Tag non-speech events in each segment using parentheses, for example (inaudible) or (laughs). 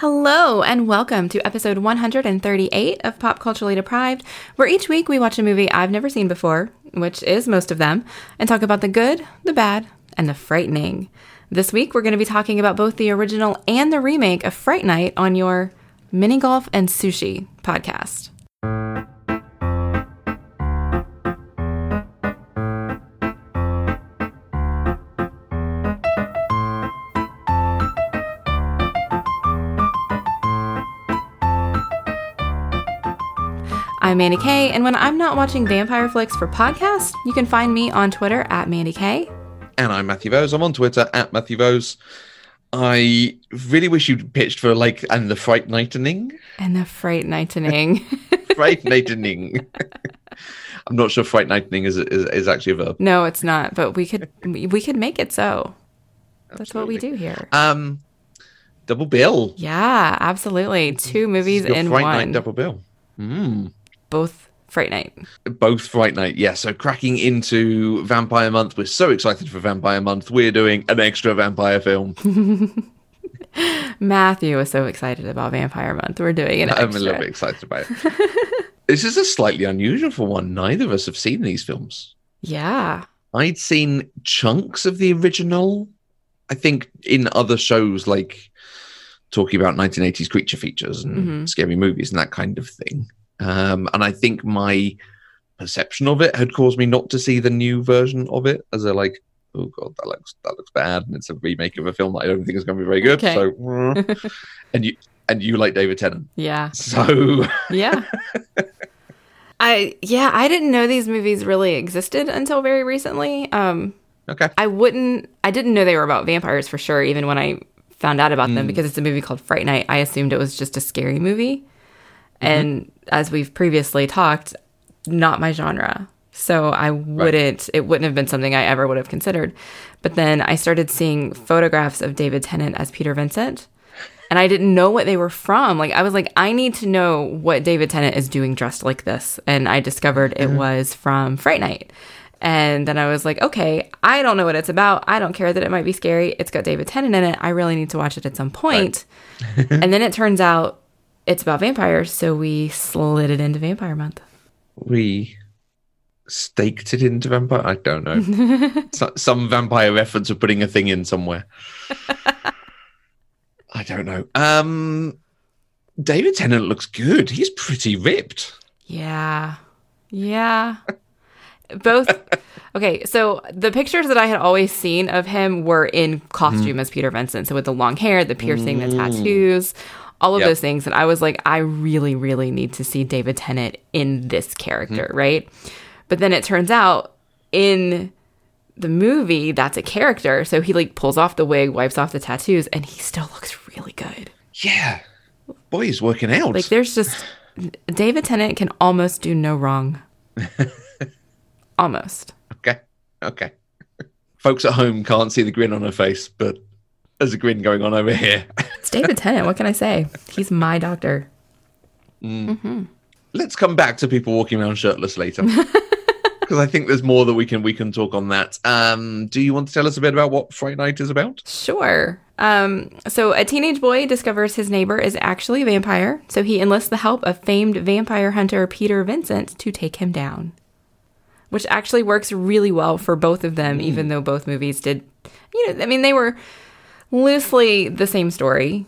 Hello, and welcome to episode 138 of Pop Culturally Deprived, where each week we watch a movie I've never seen before, which is most of them, and talk about the good, the bad, and the frightening. This week we're going to be talking about both the original and the remake of Fright Night on your Mini Golf and Sushi podcast. I'm Mandy Kay, and when I'm not watching vampire flicks for podcasts, you can find me on Twitter at Mandy Kay. And I'm Matthew Vose. I'm on Twitter at Matthew Vose. I really wish you'd pitched for like and the fright nightening. And the fright nightening. (laughs) fright nightening. (laughs) I'm not sure fright nightening is, is is actually a verb. No, it's not. But we could we could make it so. That's what we do here. Um, double bill. Yeah, absolutely. Two movies in fright one. Night double bill. Mm both Fright Night. Both Fright Night, yeah. So cracking into Vampire Month. We're so excited for Vampire Month. We're doing an extra vampire film. (laughs) Matthew is so excited about Vampire Month. We're doing it. I'm a little bit excited about it. (laughs) this is a slightly unusual for one. Neither of us have seen these films. Yeah. I'd seen chunks of the original. I think in other shows like talking about 1980s creature features and mm-hmm. scary movies and that kind of thing. Um, and I think my perception of it had caused me not to see the new version of it as a like, oh god, that looks that looks bad, and it's a remake of a film that I don't think is going to be very good. Okay. So, (laughs) and you and you like David Tennant, yeah. So (laughs) yeah. I yeah, I didn't know these movies really existed until very recently. Um, okay. I wouldn't. I didn't know they were about vampires for sure. Even when I found out about mm. them, because it's a movie called Fright Night, I assumed it was just a scary movie. Mm-hmm. And as we've previously talked, not my genre. So I wouldn't, right. it wouldn't have been something I ever would have considered. But then I started seeing photographs of David Tennant as Peter Vincent. And I didn't know what they were from. Like, I was like, I need to know what David Tennant is doing dressed like this. And I discovered it mm-hmm. was from Fright Night. And then I was like, okay, I don't know what it's about. I don't care that it might be scary. It's got David Tennant in it. I really need to watch it at some point. Right. (laughs) and then it turns out it's about vampires, so we slid it into Vampire Month. We staked it into vampire. I don't know. (laughs) so, some vampire reference of putting a thing in somewhere. (laughs) I don't know. Um, David Tennant looks good. He's pretty ripped. Yeah, yeah. Both. Okay, so the pictures that I had always seen of him were in costume mm. as Peter Vincent. So with the long hair, the piercing, mm. the tattoos, all of yep. those things. And I was like, I really, really need to see David Tennant in this character, mm-hmm. right? But then it turns out in the movie, that's a character. So he like pulls off the wig, wipes off the tattoos, and he still looks really good. Yeah. Boy, he's working out. Like there's just David Tennant can almost do no wrong. (laughs) almost. Okay. Okay. (laughs) Folks at home can't see the grin on her face, but there's a grin going on over here. it's David Tennant. What can I say? He's my doctor. Mm. Mm-hmm. Let's come back to people walking around shirtless later. (laughs) Because I think there's more that we can we can talk on that. Um, do you want to tell us a bit about what Fright Night is about? Sure. Um, so a teenage boy discovers his neighbor is actually a vampire, so he enlists the help of famed vampire hunter Peter Vincent to take him down. Which actually works really well for both of them, mm. even though both movies did you know, I mean they were loosely the same story,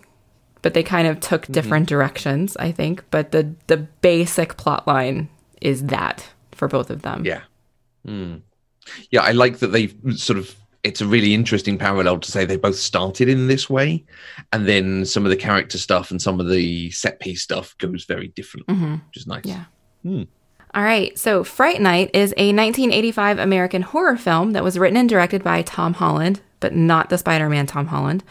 but they kind of took mm-hmm. different mm-hmm. directions, I think. But the the basic plot line is that for both of them. Yeah. Mm. Yeah, I like that they sort of it's a really interesting parallel to say they both started in this way and then some of the character stuff and some of the set piece stuff goes very different mm-hmm. which is nice yeah mm. all right so fright night is a 1985 american horror film that was written and directed by tom holland but not the Spider Man Tom Holland.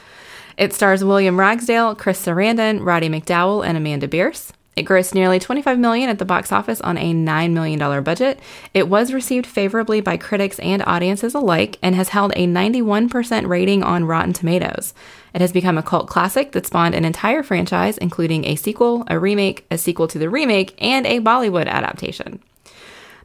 It stars William Ragsdale, Chris Sarandon, Roddy McDowall, and Amanda Bearse. It grossed nearly 25 million at the box office on a $9 million budget. It was received favorably by critics and audiences alike and has held a 91% rating on Rotten Tomatoes. It has become a cult classic that spawned an entire franchise, including a sequel, a remake, a sequel to the remake, and a Bollywood adaptation.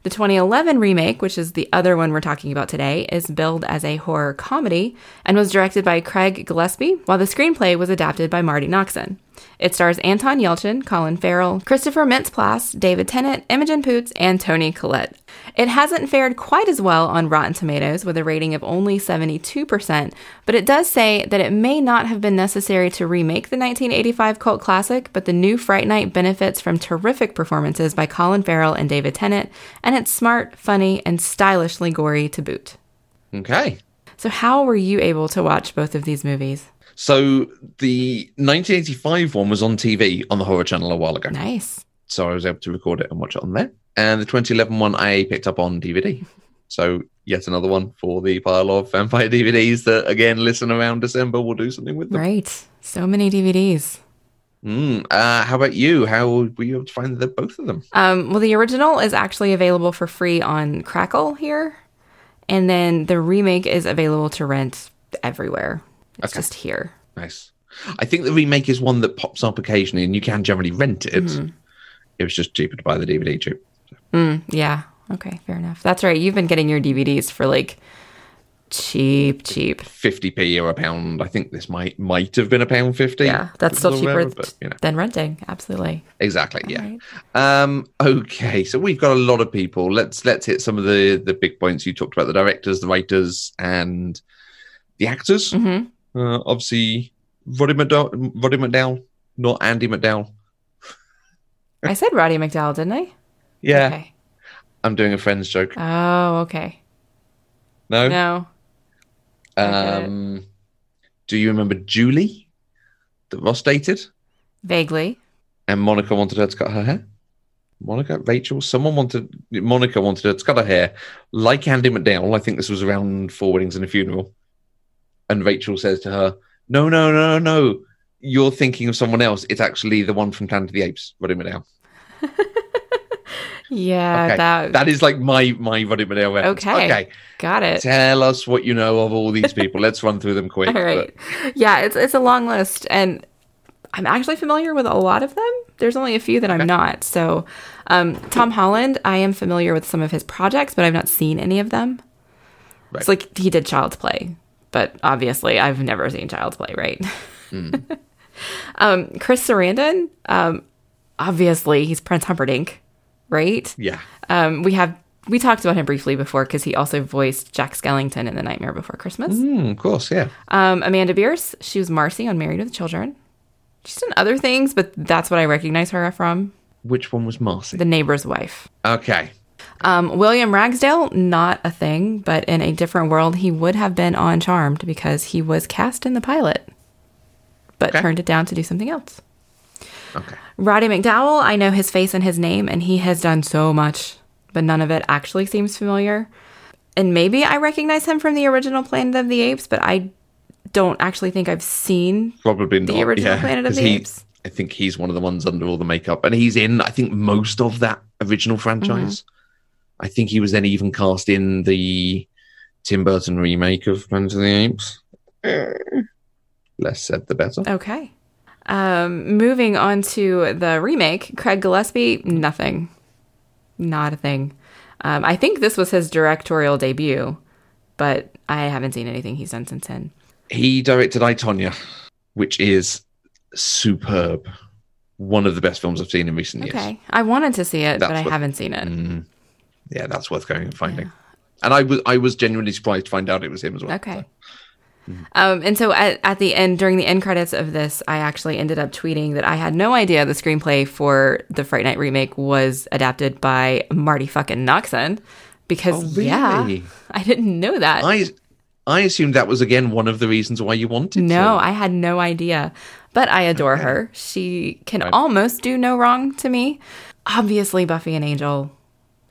The 2011 remake, which is the other one we're talking about today, is billed as a horror comedy and was directed by Craig Gillespie, while the screenplay was adapted by Marti Noxon. It stars Anton Yelchin, Colin Farrell, Christopher Mintz-Plasse, David Tennant, Imogen Poots, and Toni Collette. It hasn't fared quite as well on Rotten Tomatoes with a rating of only 72%, but it does say that it may not have been necessary to remake the 1985 cult classic, but the new Fright Night benefits from terrific performances by Colin Farrell and David Tennant, and it's smart, funny, and stylishly gory to boot. Okay. So, how were you able to watch both of these movies? So the 1985 one was on TV on the Horror Channel a while ago. Nice. So I was able to record it and watch it on there. And the 2011 one I picked up on DVD. So yet another one for the pile of vampire DVDs that again listen around December. We'll do something with them. Right. So many DVDs. Mm, uh, how about you? How were you able to find the both of them? Um, well, the original is actually available for free on Crackle here, and then the remake is available to rent everywhere. It's Okay. just here. Nice. I think the remake is one that pops up occasionally, and you can generally rent it. It was just cheaper to buy the DVD too. Mm, yeah. Okay. Fair enough. That's right. You've been getting your DVDs for like cheap, cheap. 50p or a pound. I think this might might have been a pound fifty. Yeah, that's still cheaper rarer, but, you know. than renting. Absolutely. Exactly. Yeah. Alright. Um, okay, so we've got a lot of people. Let's let's hit some of the the big points. You talked about the directors, the writers, and the actors. hmm Uh, obviously, Roddy McDowall, Roddy McDowall, not Andie MacDowell. I said Roddy McDowall, didn't I? Yeah, Okay. I'm doing a Friends joke. Oh, okay. No. No. I get it. Um, do you remember Julie that Ross dated, Vaguely. and Monica wanted her to cut her hair? Monica, Rachel, someone wanted Monica wanted her to cut her hair, like Andie MacDowell. I think this was around four weddings and a funeral. And Rachel says to her, "No, no, no, no, you're thinking of someone else. It's actually the one from Planet of the Apes, Roddy McDowall." Yeah, Okay, that, That is like my my Roddy McDowall reference. Okay. Okay, got it. tell us what you know of all these people. Let's run through them quick. All right. Yeah, it's it's a long list, and I'm actually familiar with a lot of them. There's only a few that I'm not. So, um, Tom Holland, I am familiar with some of his projects, but I've not seen any of them. Right. It's like he did Child's Play, but obviously I've never seen Child's Play, right? (laughs) um, Chris Sarandon, um, obviously he's Prince Humperdinck, right? yeah. Um, we have we talked about him briefly before because he also voiced Jack Skellington in The Nightmare Before Christmas. Mm, of course, yeah. Um, Amanda Bearse, she was Marcy on Married with Children. She's done other things, but that's what I recognize her from. Which one was Marcy? The neighbor's wife. Okay. Um, William Ragsdale, not a thing, but in a different world, he would have been on Charmed because he was cast in the pilot, but Okay. turned it down to do something else. Okay. Roddy McDowall, I know his face and his name, and he has done so much, but none of it actually seems familiar. And maybe I recognize him from the original Planet of the Apes, but I don't actually think I've seen Probably not. the original yeah, Planet of the he- Apes. I think he's one of the ones under all the makeup, and he's in. I think most of that original franchise. Mm-hmm. I think he was then even cast in the Tim Burton remake of Planet of the Apes. Eh, Less said, the better. Okay. Um, moving on to the remake, Craig Gillespie, nothing. Not a thing. Um, I think this was his directorial debut, but I haven't seen anything he's done since then. He directed I Tonya, which is superb. One of the best films I've seen in recent years. Okay. I wanted to see it, but That's I what- haven't seen it. Mm. Yeah, that's worth going and finding. And I was I was genuinely surprised to find out it was him as well. Okay. Um, and so at, at the end, during the end credits of this, I actually ended up tweeting that I had no idea the screenplay for the Fright Night remake was adapted by Marti fucking Noxon. Because, Oh, yeah. I didn't know that. I I assumed that was again one of the reasons why you wanted to. No, to. I had no idea. But I adore her. She can Right. almost do no wrong to me. Obviously, Buffy and Angel.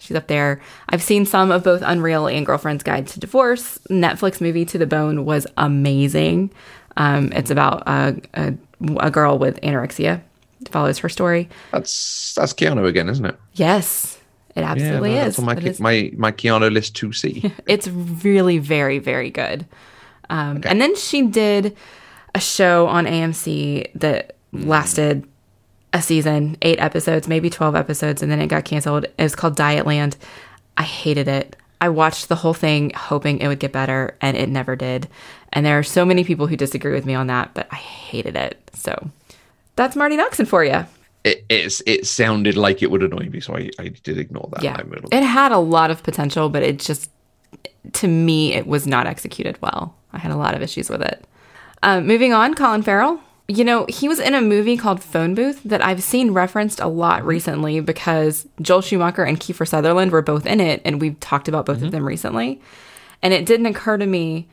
She's up there. I've seen some of both Unreal and Girlfriend's Guide to Divorce. Netflix movie To the Bone was amazing. Um, it's about a, a, a girl with anorexia. It follows her story. That's that's Keanu again, isn't it? Yes, it absolutely no, is. That's on my, It my my Keanu list to see. (laughs) It's really very very good. Um, And then she did a show on AMC that lasted a season, eight episodes, maybe twelve episodes, and then it got canceled. It was called Dietland. I hated it. I watched the whole thing hoping it would get better, and it never did. And there are so many people who disagree with me on that, but I hated it. So That's Marti Noxon for you. It, it's it sounded like it would annoy me, so I, I did ignore that. Yeah. It had a lot of potential, but it just, to me, it was not executed well. I had a lot of issues with it. Um, moving on, Colin Farrell. You know, he was in a movie called Phone Booth that I've seen referenced a lot recently because Joel Schumacher and Kiefer Sutherland were both in it, and we've talked about both of them recently. And it didn't occur to me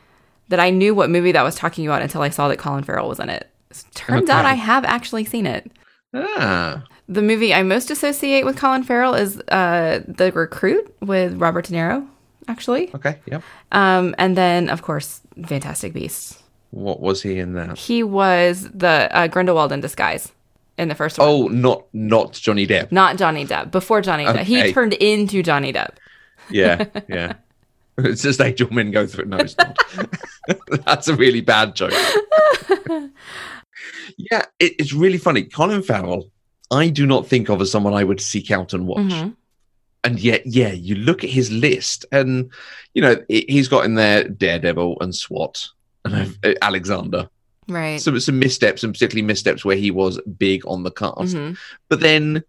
that I knew what movie that was talking about until I saw that Colin Farrell was in it. Turns out I have actually seen it. ah, The movie I most associate with Colin Farrell is uh, The Recruit with Robert De Niro, actually. okay, yep. Um, and then, of course, Fantastic Beasts. What was he in that? He was the uh, Grindelwald in disguise in the first one. Oh, not not Johnny Depp. Not Johnny Depp. Before Johnny Depp. He turned into Johnny Depp. Yeah, (laughs) yeah. It's just Angel Men go through. No, it's not. (laughs) That's a really bad joke. (laughs) yeah, it, it's really funny. Colin Farrell, I do not think of as someone I would seek out and watch. Mhm. And yet, yeah, you look at his list, and you know he- he's got in there Daredevil and SWAT Alexander. Right. Some some missteps, and particularly missteps where he was big on the cast. Mhm. But then,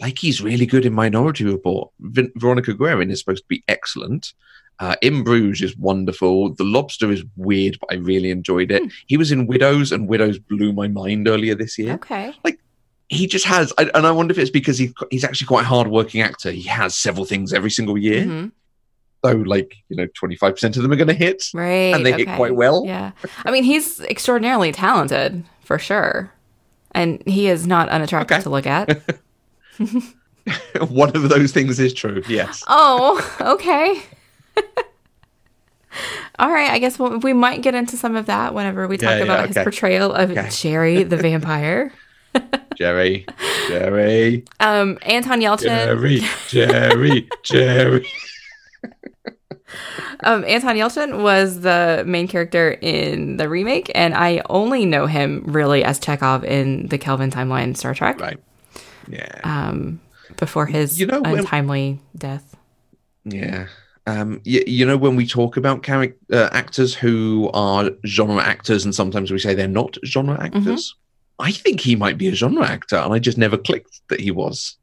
like, he's really good in Minority Report. Vin- Veronica Guerin is supposed to be excellent. Uh, in Bruges is wonderful. The Lobster is weird, but I really enjoyed it. He was in Widows, and Widows blew my mind earlier this year. Okay. Like he just has, I, and I wonder if it's because he, he's actually quite a hard-working actor. He has several things every single year, Mhm. So like you know, twenty-five percent of them are going to hit, Right. and they hit quite well. Yeah. I mean, he's extraordinarily talented for sure. And he is not unattractive Okay. to look at. (laughs) (laughs) One of those things is true. Yes. Oh, okay. (laughs) All right, I guess we'll, we might get into some of that whenever we talk Yeah, yeah, about his portrayal of Okay. Jerry the vampire. Jerry, Jerry, Um, Anton Yelchin. Jerry, Jerry, Jerry. (laughs) Um, Anton Yelchin was the main character in the remake, and I only know him really as Chekov in the Kelvin timeline Star Trek. Right. Yeah. Um, before his You know, when- untimely death. Yeah. Um, you, you know, when we talk about character uh, actors who are genre actors, and sometimes we say they're not genre actors, I think he might be a genre actor, and I just never clicked that he was.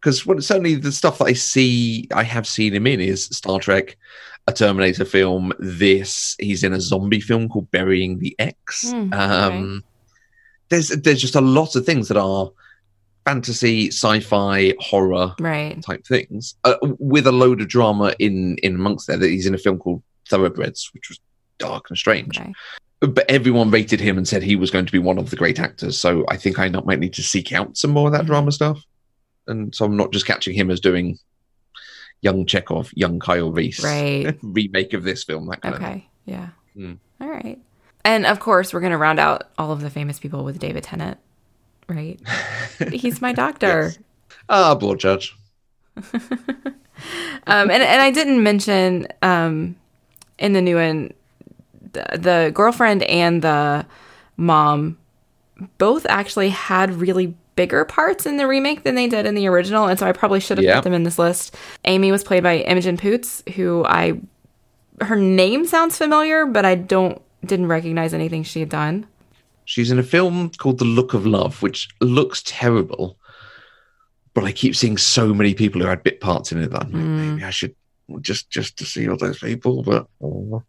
Because when certainly the stuff that I see, I have seen him in is Star Trek, a Terminator film. This he's in a zombie film called Burying the Ex. Hmm, um, There's there's just a lot of things that are fantasy, sci-fi, horror, Right. type things uh, with a load of drama in in amongst there that he's in a film called thoroughbreds which was dark and strange Okay. but everyone rated him and said he was going to be one of the great actors so i think i not, might need to seek out some more of that Mhm. drama stuff and so i'm not just catching him as doing young chekov young kyle reese Right. (laughs) remake of this film that kind of Okay. Yeah. Hmm. All right. And of course, we're going to round out all of the famous people with David Tennant. Right. (laughs) He's my doctor. Yes. ah board judge (laughs) Um, and, and I didn't mention um, in the new one, the, the girlfriend and the mom both actually had really bigger parts in the remake than they did in the original. And so I probably should have Yeah. put them in this list. Amy was played by Imogen Poots, who I, her name sounds familiar, but I don't, didn't recognize anything she had done. She's in a film called The Look of Love, which looks terrible. But I keep seeing so many people who had bit parts in it that I'm like, Mm. maybe I should just just to see all those people. But oh,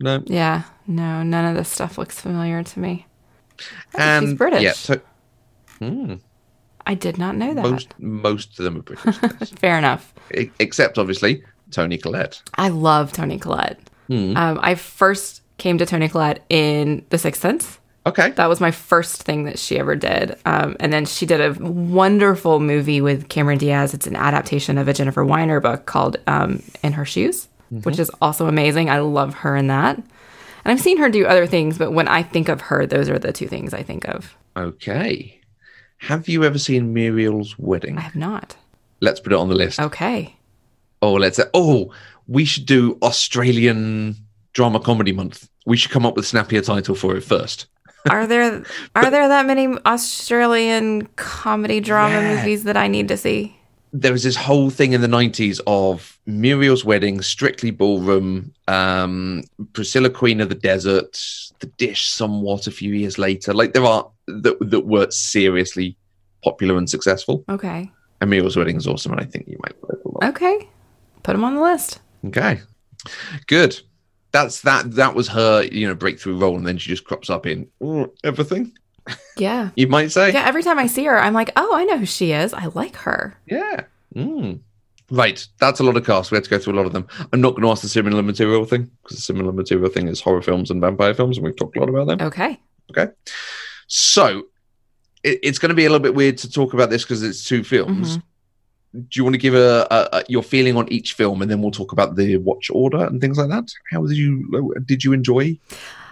no, Yeah. No, none of this stuff looks familiar to me. And she's British. Yeah, so, Hmm, I did not know that. most most of them are British. (laughs) Fair enough. E- except obviously Toni Collette. I love Toni Collette. Hmm. Um, I first came to Toni Collette in The Sixth Sense. Okay, That was my first thing that she ever did. Um, and then she did a wonderful movie with Cameron Diaz. It's an adaptation of a Jennifer Weiner book called um, In Her Shoes, which is also amazing. I love her in that. And I've seen her do other things, but when I think of her, those are the two things I think of. okay. Have you ever seen Muriel's Wedding? I have not. Let's put it on the list. Okay. Oh, let's. Oh, we should do Australian drama comedy month. We should come up with a snappier title for it first. (laughs) Are there are there that many Australian comedy drama Yeah. movies that I need to see? There was this whole thing in the 90s of Muriel's Wedding, Strictly Ballroom, um, Priscilla Queen of the Desert, The Dish somewhat a few years later. Like there are that, that were seriously popular and successful. Okay. And Muriel's Wedding is awesome, and I think you might like a lot. Okay. Put them on the list. Okay. Good. That's that that was her, you know, breakthrough role, and then she just crops up in mm, everything. Yeah. (laughs) You might say. Yeah. Every time I see her, I'm like, oh, I know who she is. I like her. Yeah. Mm. Right. That's a lot of casts. We had to go through a lot of them. I'm not going to ask the similar material thing because the similar material thing is horror films and vampire films, and we've talked a lot about them. Okay. Okay. So it, it's going to be a little bit weird to talk about this because it's two films. Mhm. Do you want to give a, a, a your feeling on each film, and then we'll talk about the watch order and things like that? How did you did you enjoy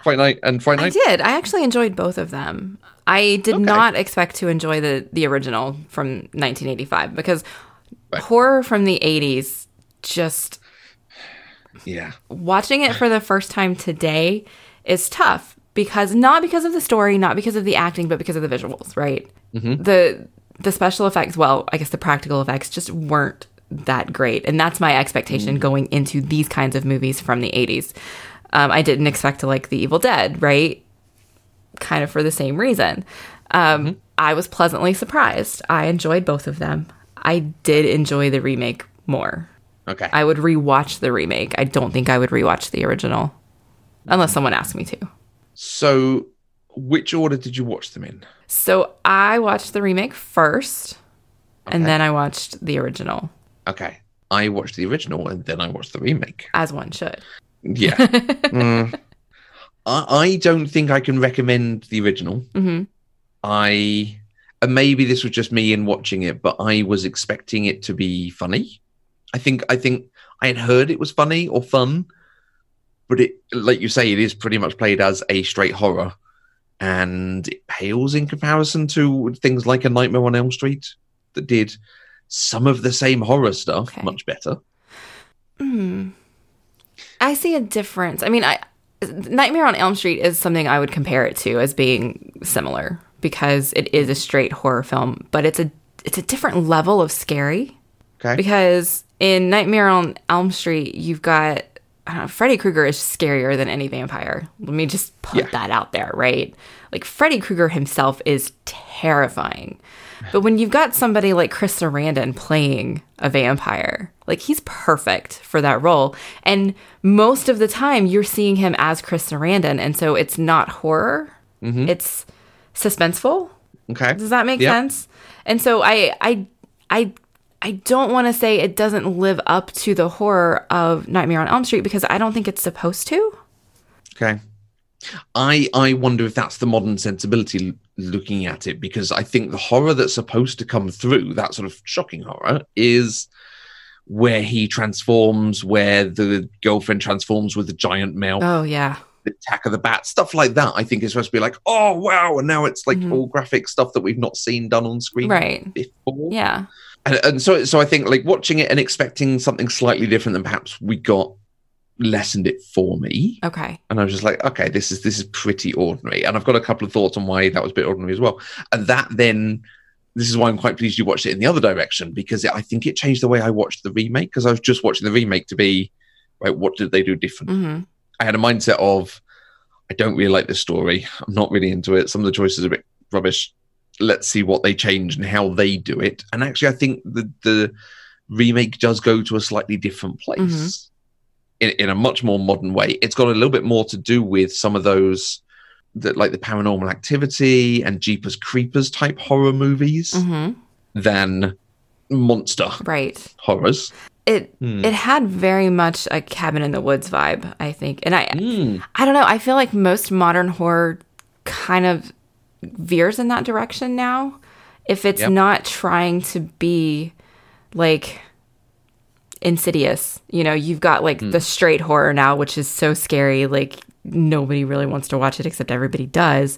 Fright Night and Fright I did. I actually enjoyed both of them. I did Okay. not expect to enjoy the the original from 1985 because Right. horror from the 80s just Yeah. watching it for the first time today is tough because not because of the story, not because of the acting, but because of the visuals, right? Mm-hmm. The the special effects, well, I guess the practical effects just weren't that great, and that's my expectation mm. going into these kinds of movies from the '80s. Um, I didn't expect to like The Evil Dead, right? Kind of for the same reason. Um, I was pleasantly surprised. I enjoyed both of them. I did enjoy the remake more. Okay. I would rewatch the remake. I don't think I would rewatch the original unless someone asked me to. so, which order did you watch them in? So I watched the remake first and then I watched the original Okay. I watched the original and then I watched the remake. as one should. Yeah. (laughs) Mm. I, I don't think I can recommend the original. hmm I and maybe this was just me in watching it, but I was expecting it to be funny. I think I think I had heard it was funny or fun, but it like you say, it is pretty much played as a straight horror. And it pales in comparison to things like a Nightmare on Elm Street that did some of the same horror stuff Okay. much better. Hmm. I see a difference. I mean, I Nightmare on Elm Street is something I would compare it to as being similar because it is a straight horror film, but it's a it's a different level of scary. Okay. Because in Nightmare on Elm Street, you've got I don't know, Freddy Krueger is scarier than any vampire. Let me just put Yeah. that out there, right? Like Freddy Krueger himself is terrifying. But when you've got somebody like Chris Sarandon playing a vampire, like he's perfect for that role. And most of the time you're seeing him as Chris Sarandon, and so it's not horror. Mm-hmm. It's suspenseful. Okay. Does that make Yeah. sense? And so I I I I don't want to say it doesn't live up to the horror of Nightmare on Elm Street because I don't think it's supposed to. Okay. I I wonder if that's the modern sensibility looking at it because I think the horror that's supposed to come through that sort of shocking horror is where he transforms, where the girlfriend transforms with the giant male, Oh yeah. the attack of the bat, stuff like that. I think is supposed to be like, oh wow, and now it's like Mhm. all graphic stuff that we've not seen done on screen Right. before. Yeah. And, and so so I think like watching it and expecting something slightly different than perhaps we got lessened it for me Okay. and I was just like, okay, this is this is pretty ordinary. And I've got a couple of thoughts on why that was a bit ordinary as well. And that then, this is why I'm quite pleased you watched it in the other direction because I think it changed the way I watched the remake because I was just watching the remake to be, right, what did they do different? hmm I had a mindset of, I don't really like this story. I'm not really into it. Some of the choices are a bit rubbish. Let's see what they change and how they do it. And actually, I think the the remake does go to a slightly different place in, in a much more modern way. It's got a little bit more to do with some of those that like the paranormal activity and Jeepers Creepers type horror movies hmm than monster Right. horrors. It Hmm. it had very much a cabin in the woods vibe, I think. And I Mm. I don't know, I feel like most modern horror kind of veers in that direction now. If it's Yep. not trying to be like insidious, you know, you've got like Hmm. the straight horror now, which is so scary, like nobody really wants to watch it except everybody does.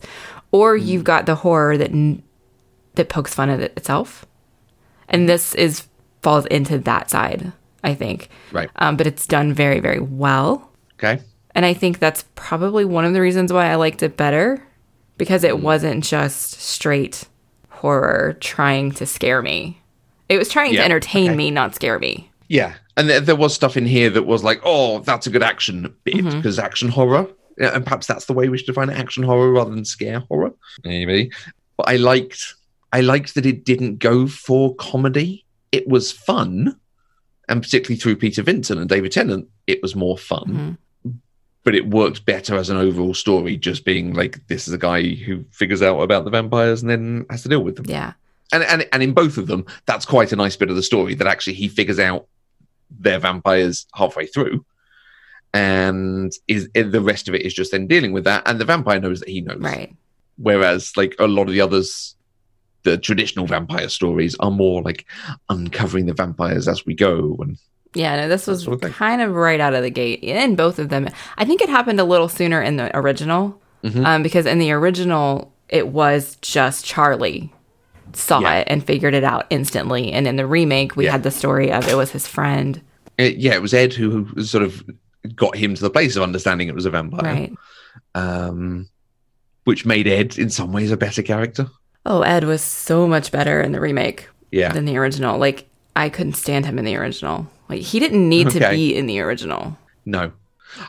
Or Hmm. you've got the horror that n- that pokes fun at it itself. And this is falls into that side, I think. Right. Um, but it's done very, very well. Okay. And I think that's probably one of the reasons why I liked it better because it wasn't just straight horror trying to scare me. It was trying to entertain okay. me, not scare me. Yeah, and there, there was stuff in here that was like, oh, that's a good action bit because action horror, Yeah, and perhaps that's the way we should define it: action horror rather than scare horror. Maybe, but I liked, I liked that it didn't go for comedy. It was fun, and particularly through Peter Vincent and David Tennant, it was more fun. Mhm. But it worked better as an overall story, just being like this is a guy who figures out about the vampires and then has to deal with them Yeah. and, and and in both of them, that's quite a nice bit of the story that actually he figures out they're vampires halfway through, and is the rest of it is just then dealing with that, and the vampire knows that he knows. Right. Whereas, like a lot of the others, the traditional vampire stories are more like uncovering the vampires as we go, and Yeah, no, this was sort of kind of right out of the gate in both of them. I think it happened a little sooner in the original, Mhm. um, because in the original it was just Charlie saw Yeah. it and figured it out instantly, and in the remake we Yeah. had the story of it was his friend, it, yeah, it was Ed who, who sort of got him to the place of understanding it was a vampire, right? um, which made Ed in some ways a better character. Oh, Ed was so much better in the remake Yeah, than the original. Like I couldn't stand him in the original. Like he didn't need to be in the original. No,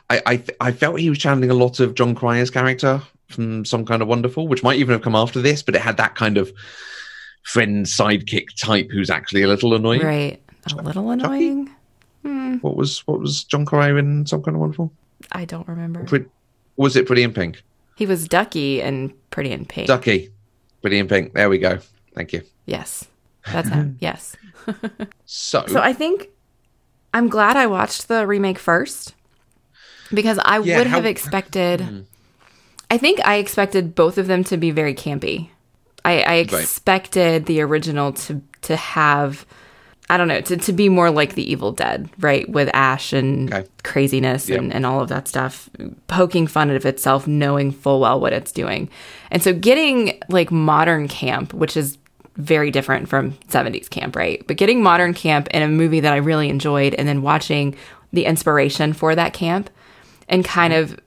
I I, th- I felt he was channeling a lot of Jon Cryer's character from Some Kind of Wonderful, which might even have come after this, but it had that kind of friend sidekick type who's actually a little annoying. Right. A little annoying. Hmm, What was what was Jon Cryer in Some Kind of Wonderful? I don't remember. Was it Pretty in Pink? He was Ducky and Pretty in Pink. Ducky, Pretty in Pink. There we go. Thank you. Yes. That's him. (laughs) yes. (laughs) So, So I think I'm glad I watched the remake first because I Yeah, would how- have expected. Hmm. I think I expected both of them to be very campy. I, I expected the original to to have, I don't know, to, to be more like The Evil Dead, right? With Ash and Okay. craziness Yep. and, and all of that stuff, poking fun at itself, knowing full well what it's doing. And so getting like modern camp, which is very different from 70s camp, right? But getting modern camp in a movie that I really enjoyed and then watching the inspiration for that camp and kind mm-hmm. of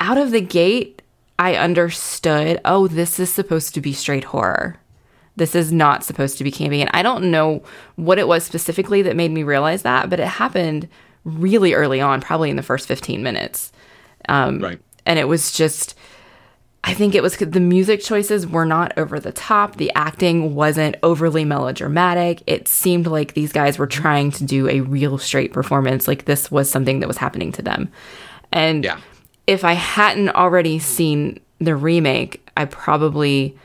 out of the gate, I understood, oh, this is supposed to be straight horror. This is not supposed to be campy. And I don't know what it was specifically that made me realize that, but it happened really early on, probably in the first 15 minutes. Um, right. And it was just, I think it was the music choices were not over the top. The acting wasn't overly melodramatic. It seemed like these guys were trying to do a real straight performance, like this was something that was happening to them. And Yeah. If I hadn't already seen the remake, I probably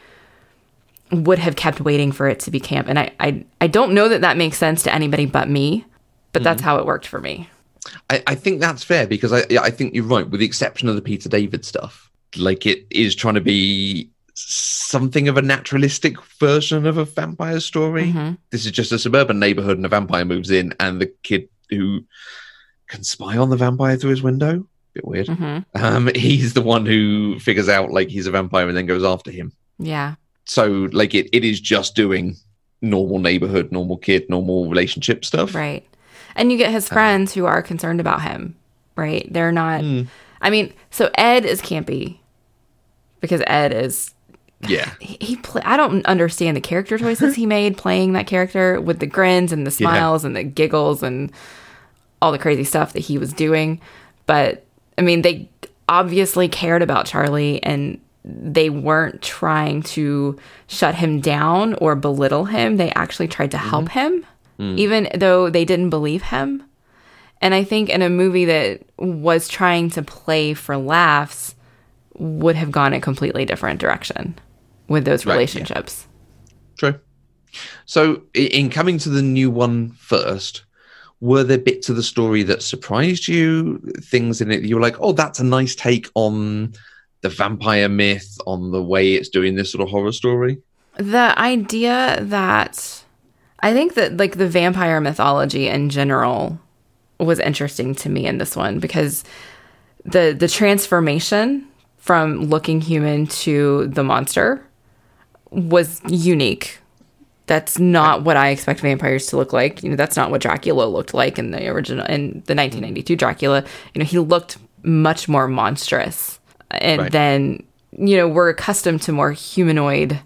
would have kept waiting for it to be camp. And I, I, I don't know that that makes sense to anybody but me, but that's how it worked for me. I, I think that's fair because I I think you're right, with the exception of the Peter David stuff. Like it is trying to be something of a naturalistic version of a vampire story. Mhm. This is just a suburban neighborhood, and a vampire moves in, and the kid who can spy on the vampire through his window. Bit weird. hmm Um, (laughs) he's the one who figures out like he's a vampire and then goes after him. Yeah. So like it, it is just doing normal neighborhood, normal kid, normal relationship stuff. Right. And you get his friends who are concerned about him, right? They're not. Hmm. I mean, so Ed is campy because Ed is. Yeah. (sighs) He, he play, I don't understand the character choices he (laughs) made playing that character with the grins and the Yeah. smiles and the giggles and all the crazy stuff that he was doing. But I mean, they obviously cared about Charlie and they weren't trying to shut him down or belittle him. They actually tried to mm-hmm. help him, mm. even though they didn't believe him. And I think in a movie that was trying to play for laughs would have gone a completely different direction with those Right, yeah. relationships. True. So, in coming to the new one first, were there bits of the story that surprised you? Things in it you were like, "Oh, that's a nice take on the vampire myth, on the way it's doing this sort of horror story." The idea that I think that like the vampire mythology in general was interesting to me in this one because the the transformation from looking human to the monster was unique. That's not what I expect vampires to look like. You know, that's not what Dracula looked like in the original in the 1992 Dracula. You know, he looked much more monstrous. And Right. then, you know, we're accustomed to more humanoid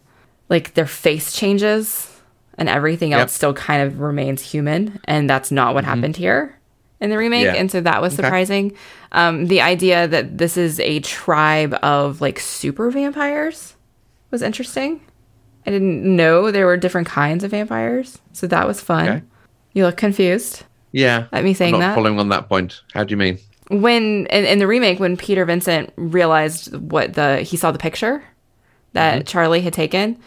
like their face changes and everything else Yep. still kind of remains human, and that's not what happened here in the remake. Mm-hmm. Yeah. And so that was Okay. surprising. Um, the idea that this is a tribe of like super vampires was interesting. I didn't know there were different kinds of vampires, so that was fun. Okay. You look confused Yeah. at me saying I'm not that. following on that point. How do you mean? when in, in the remake when peter vincent realized what the he saw the picture that mm-hmm. charlie had taken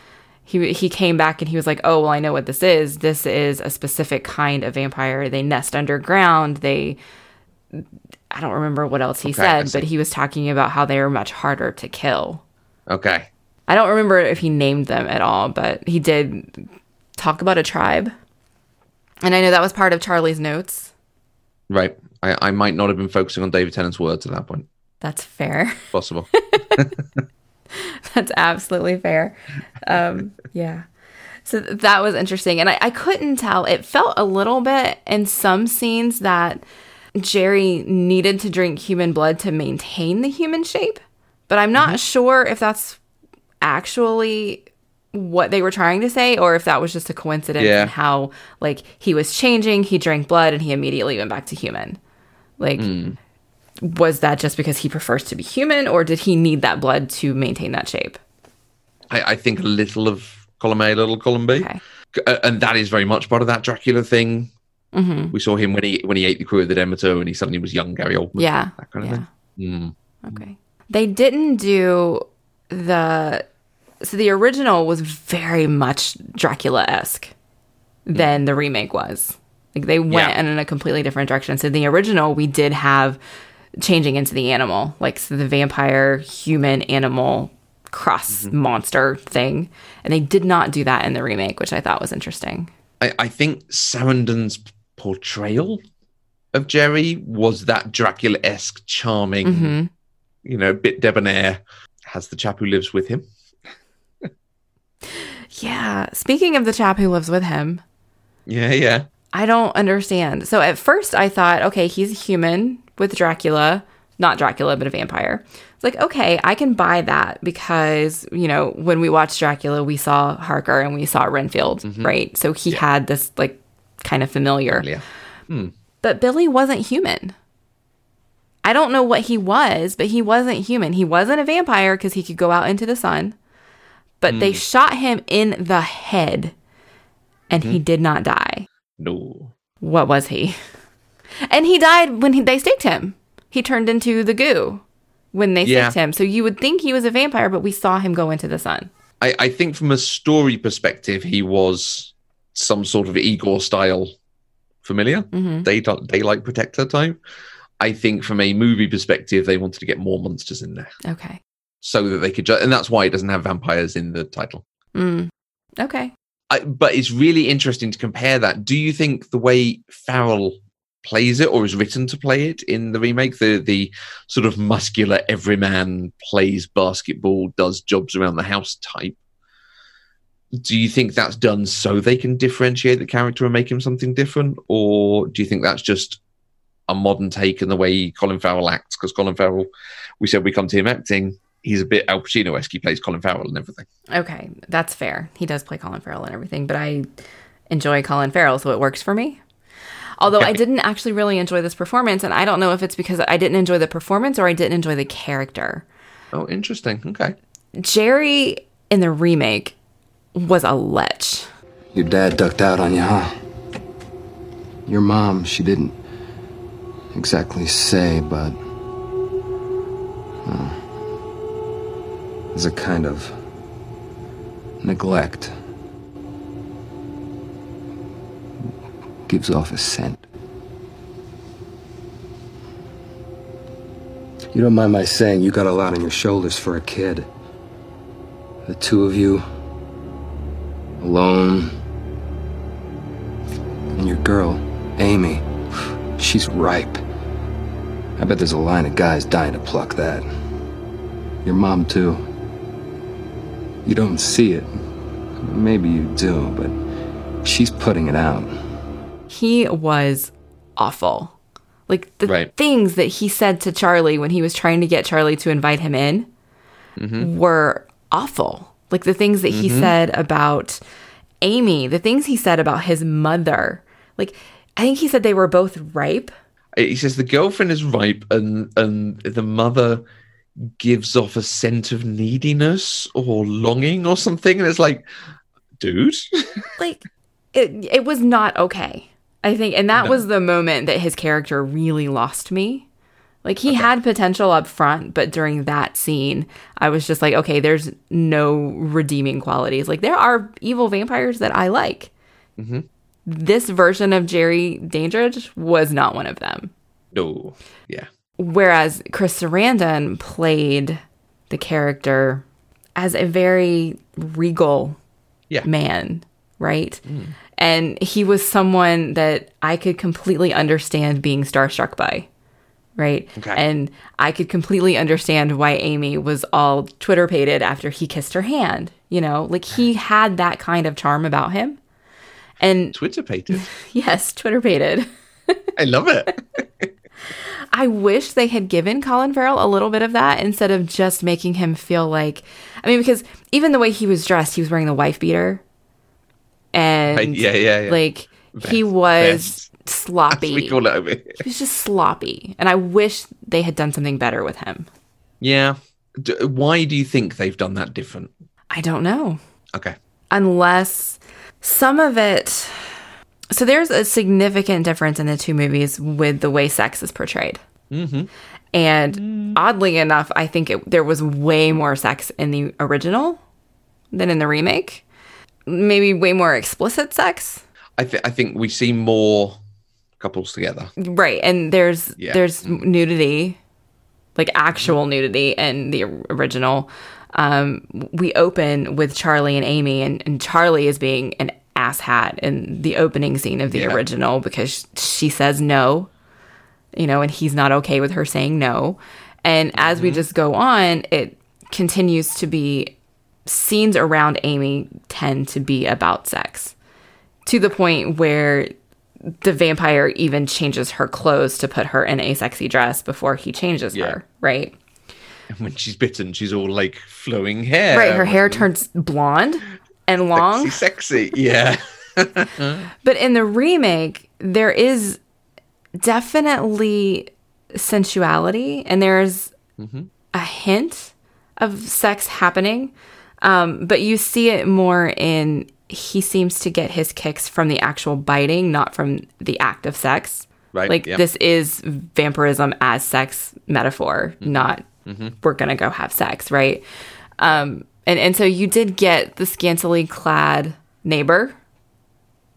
he he came back and he was like oh well i know what this is this is a specific kind of vampire they nest underground they i don't remember what else he Okay, said but he was talking about how they are much harder to kill Okay. I don't remember if he named them at all but he did talk about a tribe and i know that was part of charlie's notes Right. I, I might not have been focusing on David Tennant's words at that point. that's fair (laughs) Possible. That's absolutely fair. Um, yeah. So that was interesting. And I, I couldn't tell. It felt a little bit in some scenes that Jerry needed to drink human blood to maintain the human shape. But I'm not sure if that's actually what they were trying to say or if that was just a coincidence Yeah. and how like he was changing, he drank blood and he immediately went back to human. Like was that just because he prefers to be human or did he need that blood to maintain that shape? I, I think a little of column A, a little column B. Okay. And that is very much part of that Dracula thing. Mm-hmm. We saw him when he when he ate the crew of the Demeter and he suddenly was young Gary Oldman. Yeah. That kind of yeah. thing. Mm. Okay. They didn't do the so the original was very much Dracula esque than the remake was. Like they went Yeah. in a completely different direction. So the original we did have changing into the animal, like so the vampire human animal cross monster thing. And they did not do that in the remake, which I thought was interesting. I, I think Sarandon's portrayal of Jerry was that Dracula esque, charming, hmm you know, bit debonair. Has the chap who lives with him. (laughs) Yeah. Speaking of the chap who lives with him, Yeah, yeah. I don't understand. So at first I thought, okay, he's human with Dracula, not Dracula, but a vampire. It's like, okay, I can buy that because, you know, when we watched Dracula, we saw Harker and we saw Renfield, mm-hmm. right? So he had this like kind of familiar. Yeah. Hmm. But Billy wasn't human. I don't know what he was, but he wasn't human. He wasn't a vampire because he could go out into the sun. But they shot him in the head and he did not die No. what was he? And he died when he, they staked him. He turned into the goo when they Yeah. staked him. So you would think he was a vampire, but we saw him go into the sun. I, I think from a story perspective, he was some sort of Igor style familiar, hmm day, daylight protector type. I think from a movie perspective, they wanted to get more monsters in there Okay. so that they could, ju- and that's why it doesn't have vampires in the title. Mm. Okay. I, but it's really interesting to compare that. Do you think the way Farrell plays it, or is written to play it in the remake, the the sort of muscular everyman plays basketball, does jobs around the house type? Do you think that's done so they can differentiate the character and make him something different, or do you think that's just a modern take in the way Colin Farrell acts? Because Colin Farrell, we said we come to him acting. He's a bit Al Pacino-esque. He plays Colin Farrell and everything. Okay. That's fair. He does play Colin Farrell and everything, but I enjoy Colin Farrell, so it works for me. Although I didn't actually really enjoy this performance, and I don't know if it's because I didn't enjoy the performance or I didn't enjoy the character. Oh, interesting. Okay. Jerry in the remake was a lech. Your dad ducked out on you, huh? Your mom, she didn't exactly say, but. uh, there's a kind of neglect. Gives off a scent. You don't mind my saying you got a lot on your shoulders for a kid. The two of you, alone. And your girl, Amy, (sighs) she's ripe. I bet there's a line of guys dying to pluck that. Your mom, too. You don't see it. Maybe you do, but she's putting it out. he was awful. Like the Right. things that he said to Charlie when he was trying to get Charlie to invite him in Mm-hmm. were awful. Like the things that he said about Amy, the things he said about his mother, like I think he said they were both ripe. He says the girlfriend is ripe and and the mother gives off a scent of neediness or longing or something. And it's like, dude. (laughs) like it it was not okay. I think and that No. was the moment that his character really lost me. Like he had potential up front, but during that scene, I was just like, okay, there's no redeeming qualities. Like there are evil vampires that I like. Mm-hmm. This version of Jerry Dandridge was not one of them. No. Yeah. Whereas Chris Sarandon played the character as a very regal Yeah. man, right? Mm. And he was someone that I could completely understand being starstruck by, right? Okay. And I could completely understand why Amy was all Twitter pated after he kissed her hand. You know, like he had that kind of charm about him. And Twitter pated. (laughs) yes, Twitter pated. I love it. (laughs) I wish they had given Colin Farrell a little bit of that instead of just making him feel like I mean because even the way he was dressed, he was wearing the wife beater. And yeah, yeah, yeah. like he was Vest. sloppy. we call it over here. he was just sloppy. And I wish they had done something better with him. Yeah. D- why do you think they've done that different? I don't know. Okay. Unless some of it so there's a significant difference in the two movies with the way sex is portrayed. Mm-hmm. And oddly enough, I think it, there was way more sex in the original than in the remake. Maybe way more explicit sex. I, th- I think we see more couples together. Right. And there's Yeah. there's nudity, like actual nudity in the original. Um, we open with Charlie and Amy, and, and Charlie is being an asshat in the opening scene of the Yeah. original because she says no, you know, and he's not okay with her saying no. And as we just go on, it continues to be scenes around Amy tend to be about sex to the point where the vampire even changes her clothes to put her in a sexy dress before he changes Yeah. her, right? And (laughs) when she's bitten, she's all like flowing hair. Right, her hair mm. turns blonde and long. Sexy, sexy. Yeah. (laughs) But in the remake, there is definitely sensuality and there's mm-hmm. a hint of sex happening. Um, but you see it more in he seems to get his kicks from the actual biting, not from the act of sex. Right, Like yeah. this is vampirism as sex metaphor, mm-hmm. not Mm-hmm. we're gonna go have sex, right? Um, and and so you did get the scantily clad neighbor,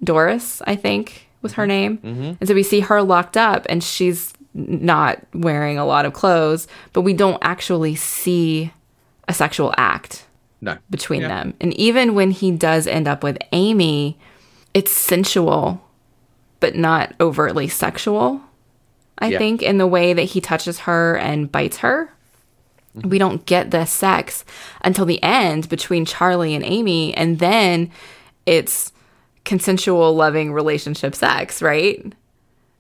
Doris, I think was her mm-hmm. name, mm-hmm. and so we see her locked up, and she's not wearing a lot of clothes, but we don't actually see a sexual act No. between Yeah. them. And even when he does end up with Amy, it's sensual, but not overtly sexual. I Yeah. think in the way that he touches her and bites her. We don't get the sex until the end between Charlie and Amy, and then it's consensual, loving relationship sex, right?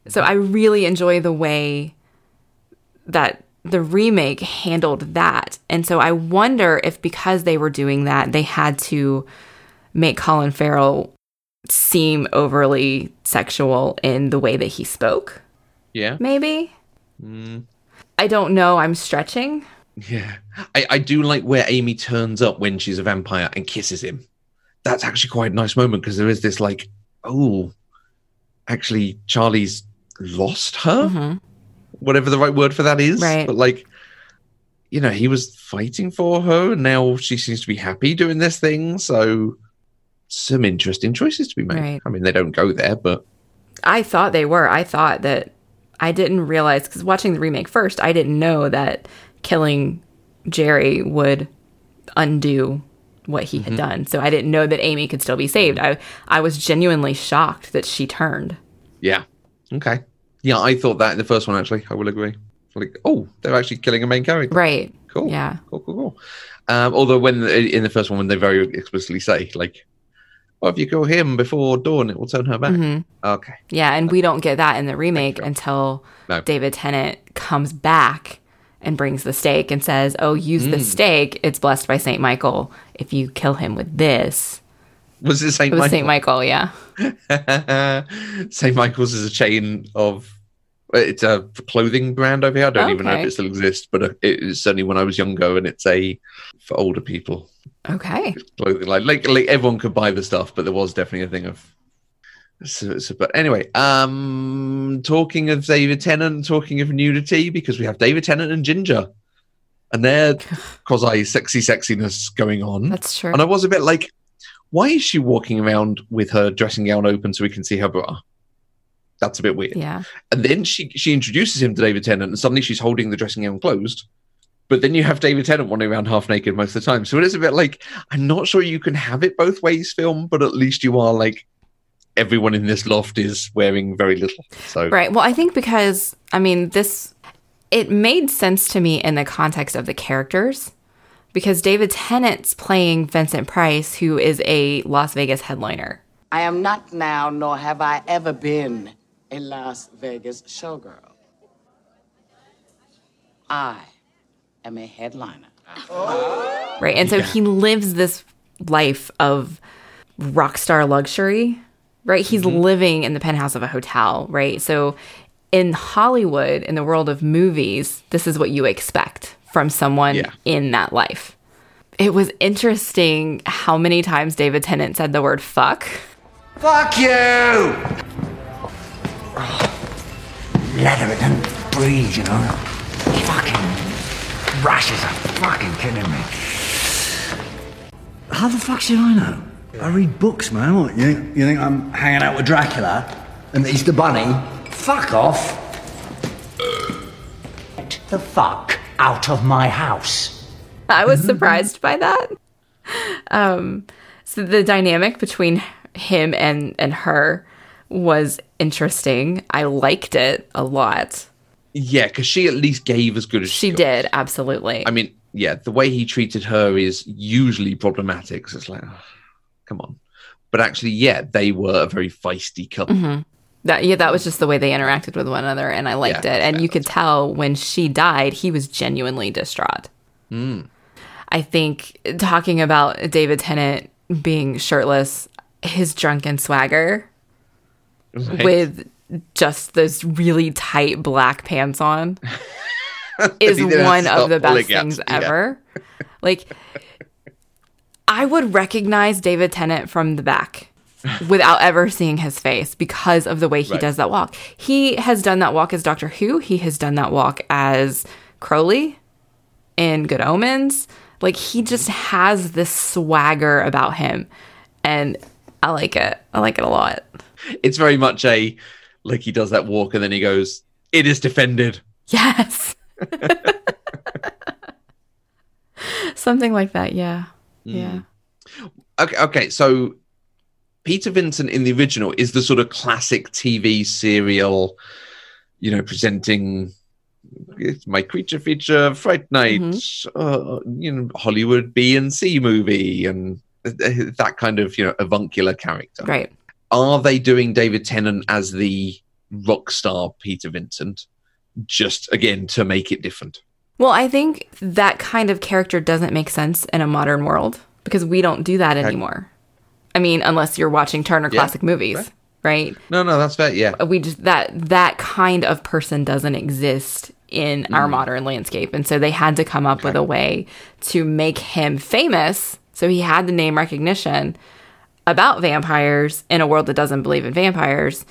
So I really enjoy the way that the remake handled that. And so I wonder if because they were doing that, they had to make Colin Farrell seem overly sexual in the way that he spoke, Yeah. maybe. Mm. I don't know. I'm stretching. Yeah. I, I do like where Amy turns up when she's a vampire and kisses him. That's actually quite a nice moment because there is this like, oh, actually, Charlie's lost her, mm-hmm. whatever the right word for that is. Right. But like, you know, he was fighting for her, and now she seems to be happy doing this thing. So, some interesting choices to be made. Right. I mean, they don't go there, but I thought they were. I thought that I didn't realize because watching the remake first, I didn't know that killing Jerry would undo what he had done. So I didn't know that Amy could still be saved. I I was genuinely shocked that she turned. yeah, okay, yeah. I thought that in the first one. Actually, I will agree. Like, oh, they're actually killing a main character. Right. Cool. Yeah. Cool, cool, cool. Um, although when in the first one, when they very explicitly say like, "Well, if you kill him before dawn, it will turn her back." Mm-hmm. Okay. Yeah, and we don't get that in the remake until No. David Tennant comes back and brings the stake and says, "Oh, use Mm. the stake. It's blessed by Saint Michael. If you kill him with this, Was it Saint It was Michael? Saint Michael, yeah. (laughs) St. Michael's is a chain of it's a clothing brand over here. I don't even know if it still exists, but it is certainly when I was younger, and it's a for older people Okay. clothing line. Like like everyone could buy the stuff, but there was definitely a thing of. So, so, but anyway, um, talking of David Tennant, talking of nudity, because we have David Tennant and Ginger, and their (laughs) quasi sexy sexiness going on. That's true. And I was a bit like, why is she walking around with her dressing gown open so we can see her bra? That's a bit weird. Yeah. And then she she introduces him to David Tennant, and suddenly she's holding the dressing gown closed. But then you have David Tennant wandering around half naked most of the time. So it is a bit like I'm not sure you can have it both ways, film, but at least you are like everyone in this loft is wearing very little. So Right. Well, I think because I mean this it made sense to me in the context of the characters because David Tennant's playing Vincent Price who is a Las Vegas headliner. I am not now, nor have I ever been, a Las Vegas showgirl. I am a headliner. Right. And so he lives this life of rock star luxury, right? He's mm-hmm. living in the penthouse of a hotel, right? So in Hollywood, in the world of movies, this is what you expect from someone Yeah. in that life. It was interesting how many times David Tennant said the word fuck. Fuck you! Let her, don't breathe, you know. Fucking rashes are fucking killing me. How the fuck should I know? I read books, man. What, you, think, you think I'm hanging out with Dracula and he's the Easter Bunny? Fuck off. Get the fuck out of my house. I was surprised by that. Um, so the dynamic between him and and her was interesting. I liked it a lot. yeah, because she at least gave as good as She got. did absolutely. I mean, yeah, the way he treated her is usually problematic. So it's like, oh, come on. But actually, yeah, they were a very feisty couple. that yeah, that was just the way they interacted with one another, and I liked Yeah, it. And yeah, you could tell when she died, he was genuinely distraught. Hmm. I think talking about David Tennant being shirtless, his drunken swagger Right? with just those really tight black pants on (laughs) is one of the best things yeah. ever. Like, I would recognize David Tennant from the back without ever seeing his face because of the way he Right. does that walk. He has done that walk as Doctor Who. He has done that walk as Crowley in Good Omens. Like he just has this swagger about him, and I like it. I like it a lot. It's very much a like he does that walk and then he goes, "It is defended." Yes. (laughs) Something like that, yeah. Yeah. Okay, okay. So Peter Vincent in the original is the sort of classic TV serial, you know, presenting it's my creature feature, Fright Night, uh, you know, Hollywood B and C movie, and that kind of you know avuncular character. Right. Are they doing David Tennant as the rock star Peter Vincent, just again to make it different? Well, I think that kind of character doesn't make sense in a modern world because we don't do that anymore. I mean, unless you're watching Turner Yeah, Classic Movies, right? No, no, that's fair. Yeah, We just that that kind of person doesn't exist in our mm. modern landscape, and so they had to come up with a way to make him famous. So he had the name recognition about vampires in a world that doesn't believe in vampires,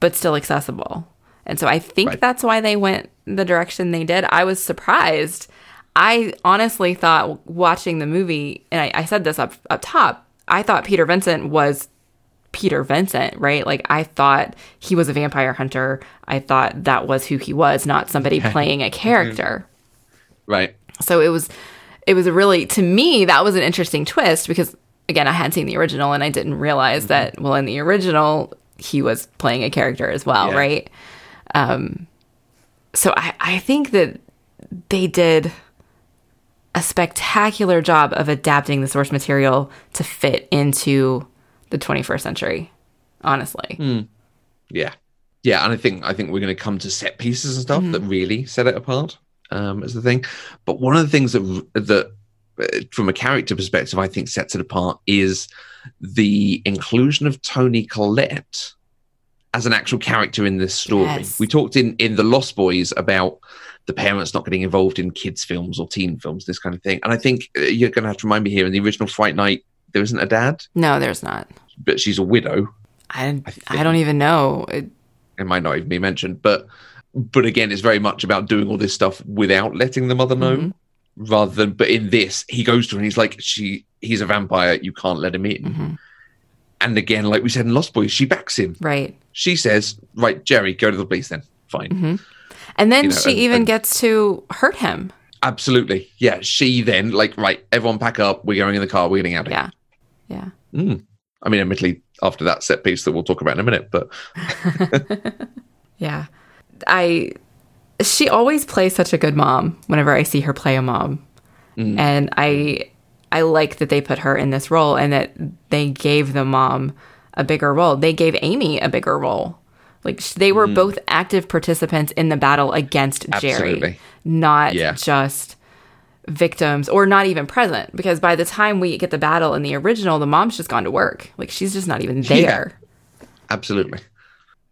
but still accessible. And so I think Right. that's why they went the direction they did. I was surprised. I honestly thought watching the movie, and I, I said this up up top, I thought Peter Vincent was Peter Vincent, right? Like I thought he was a vampire hunter. I thought that was who he was, not somebody (laughs) playing a mhm. character. right. So it was it was a really to me that was an interesting twist because again, I hadn't seen the original and I didn't realize mm-hmm. that well in the original he was playing a character as well, Yeah. right? Um so I I think that they did a spectacular job of adapting the source material to fit into the 21st century. Honestly. Yeah, yeah, and I think I think we're going to come to set pieces and stuff that really set it apart. Um, is the thing. But one of the things that that uh, from a character perspective, I think sets it apart is the inclusion of Toni Collette as an actual character in this story. Yes. We talked in in the Lost Boys about the parents not getting involved in kids films or teen films, this kind of thing. And I think uh, you're going to have to remind me here in the original Fright Night, there isn't a dad, No, there's not. but she's a widow. I, I don't even know. It, It might not even be mentioned, but but again, it's very much about doing all this stuff without letting the mother know, Mm-hmm. rather than. But in this, he goes to her and he's like, "She, he's a vampire. You can't let him in." Mm-hmm. And again, like we said in Lost Boys, she backs him. right. She says, "Right, Jerry, go to the police then. Fine." Mm-hmm. And then You know, she and- even and- gets to hurt him. Absolutely, yeah. She then like, right, everyone pack up. We're going in the car. We're getting out of here. Yeah. Yeah. Mm. I mean, admittedly, after that set piece that we'll talk about in a minute, but (laughs) Yeah. I she always plays such a good mom whenever I see her play a mom. And I I like that they put her in this role and that they gave the mom a bigger role. They gave Amy a bigger role. Like they were both active participants in the battle against Jerry, not Yeah. just victims or not even present because by the time we get the battle in the original the mom's just gone to work. Like she's just not even there. Absolutely.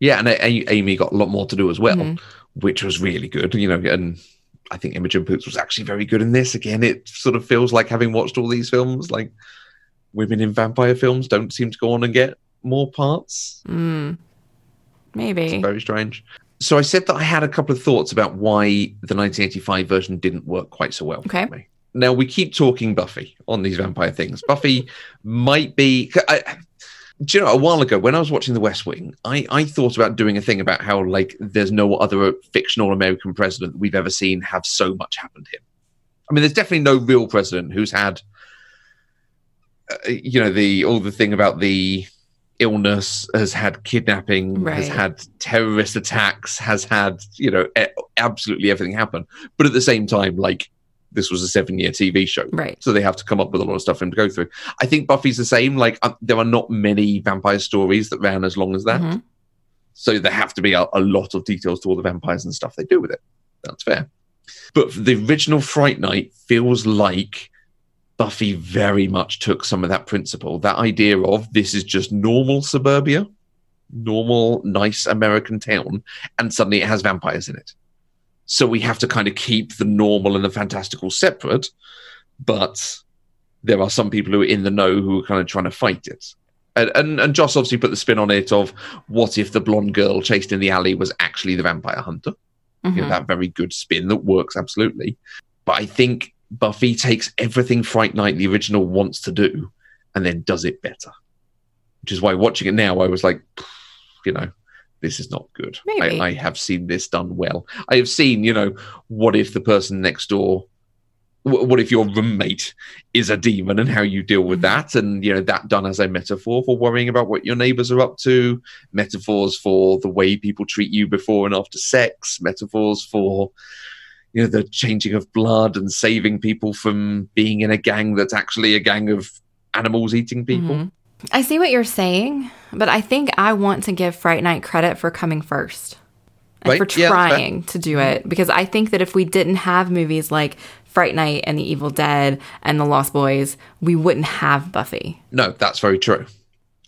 Yeah, and A- Amy got a lot more to do as well, Mm-hmm. which was really good. You know, and I think Imogen Poots was actually very good in this. Again, it sort of feels like having watched all these films, like women in vampire films don't seem to go on and get more parts. Hmm. Maybe. It's Very strange. So I said that I had a couple of thoughts about why the 1985 version didn't work quite so well. Okay. For me. Now we keep talking Buffy on these vampire things. Buffy might be. I, do you know a while ago when I was watching The West Wing, I, I thought about doing a thing about how like there's no other fictional American president we've ever seen have so much happen to him. I mean, there's definitely no real president who's had, uh, you know, the all the thing about the illness, has had kidnapping, has had terrorist attacks, has had you know absolutely everything happen. But at the same time, like this was a seven year TV show, Right. so they have to come up with a lot of stuff for him to go through. I think Buffy's the same. Like uh, there are not many vampire stories that ran as long as that, Mhm. so there have to be a, a lot of details to all the vampires and stuff they do with it. That's fair. But the original Fright Night feels like Buffy very much took some of that principle, that idea of this is just normal suburbia, normal, nice American town, and suddenly it has vampires in it. So we have to kind of keep the normal and the fantastical separate, but there are some people who are in the know who are kind of trying to fight it. And, and, and Joss obviously put the spin on it of what if the blonde girl chased in the alley was actually the vampire hunter? You know, Mhm. that very good spin that works absolutely. But I think Buffy takes everything Fright Night, the original, wants to do and then does it better. Which is why watching it now, I was like, you know, this is not good. I, I have seen this done well. I have seen, you know, what if the person next door, wh- what if your roommate is a demon and how you deal with that? And, you know, that done as a metaphor for worrying about what your neighbors are up to, metaphors for the way people treat you before and after sex, metaphors for, you know, the changing of blood and saving people from being in a gang that's actually a gang of animals eating people. Mhm. I see what you're saying, but I think I want to give Fright Night credit for coming first and Right, for yeah, trying to do it mm-hmm. because I think that if we didn't have movies like Fright Night and The Evil Dead and The Lost Boys, we wouldn't have Buffy. No, that's very true.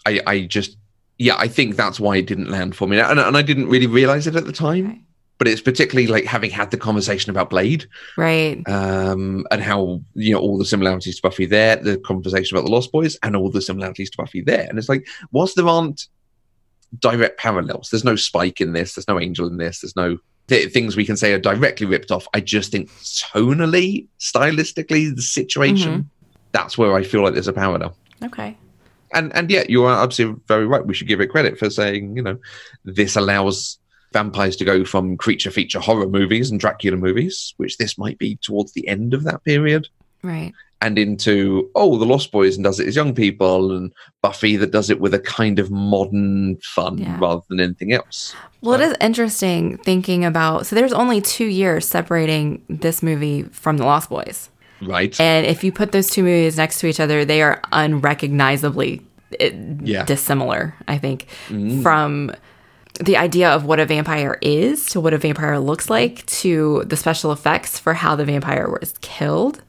I, I just, yeah, I think that's why it didn't land for me, and, and I didn't really realize it at the time. Okay. But it's particularly like having had the conversation about Blade, Right. um, and how you know all the similarities to Buffy there, the conversation about the Lost Boys, and all the similarities to Buffy there. And it's like, whilst there aren't direct parallels, there's no Spike in this, there's no Angel in this, there's no th- things we can say are directly ripped off. I just think tonally, stylistically, the situation, that's where I feel like there's a parallel Okay. and and yeah, you are absolutely very right. We should give it credit for saying, you know, this allows vampires to go from creature feature horror movies and Dracula movies, which this might be towards the end of that period, Right. and into oh, the Lost Boys and does it as young people, and Buffy that does it with a kind of modern fun Yeah. rather than anything else. Well, it is interesting thinking about. So there's only two years separating this movie from The Lost Boys. Right? And if you put those two movies next to each other, they are unrecognizably eh, Yeah. dissimilar, I think, from the idea of what a vampire is to what a vampire looks like to the special effects for how the vampire was killed.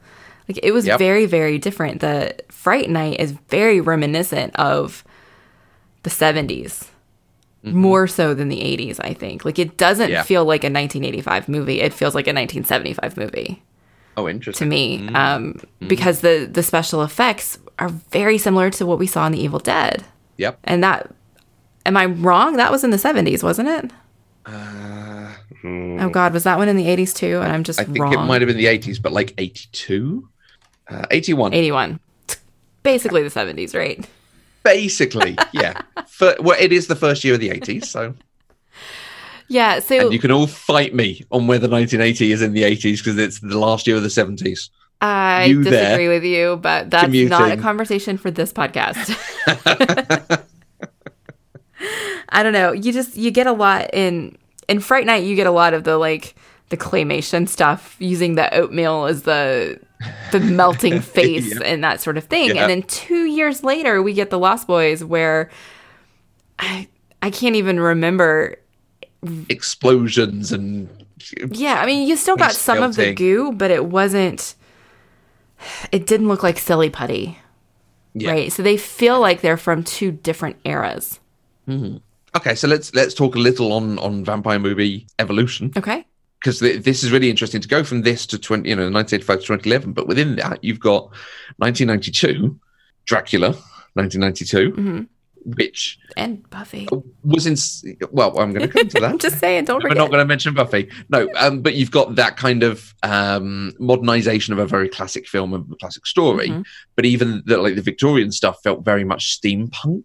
Like it was Yep. very, very different. The Fright Night is very reminiscent of the 70s. Mm-hmm. More so than the 80s, I think. Like it doesn't Yeah. feel like a 1985 movie. It feels like a 1975 movie Oh, interesting. to me. Um, because the the special effects are very similar to what we saw in The Evil Dead. Yep. And that am I wrong? That was in the 70s, wasn't it? oh god, was that one in the 80s too? And I'm just Uh, I think wrong. it might have been the 80s, but like 82? Uh, 81. 81. (laughs) Basically the 70s, right? Basically, yeah. (laughs) Fir- well, it is the first year of the 80s, so. Yeah, so And you can all fight me on whether 1980 is in the 80s because it's the last year of the 70s. I you there, disagree with you, but that's not a conversation for this podcast. (laughs) I don't know. You just you get a lot in in Fright Night. You get a lot of the like the claymation stuff using the oatmeal as the the (laughs) melting face and that sort of thing. Yeah. And then two years later, we get the Lost Boys, where I I can't even remember Explosions and. Yeah, I mean, you still got some of the goo, but it wasn't. It didn't look like silly putty, Yeah. right? So they feel like they're from two different eras. Mm-hmm. Okay, so let's let's talk a little on on vampire movie evolution Okay. because th- this is really interesting to go from this to 20 you know 1985 to 2011 but within that you've got 1992 Dracula 1992 Mhm. which And Buffy. was in well I'm going to come to (laughs) that I'm just saying, don't We're forget. not going to mention Buffy. No, um, but you've got that kind of um, modernization of a very classic film and a classic story. Mhm. But even the, like the Victorian stuff felt very much steampunk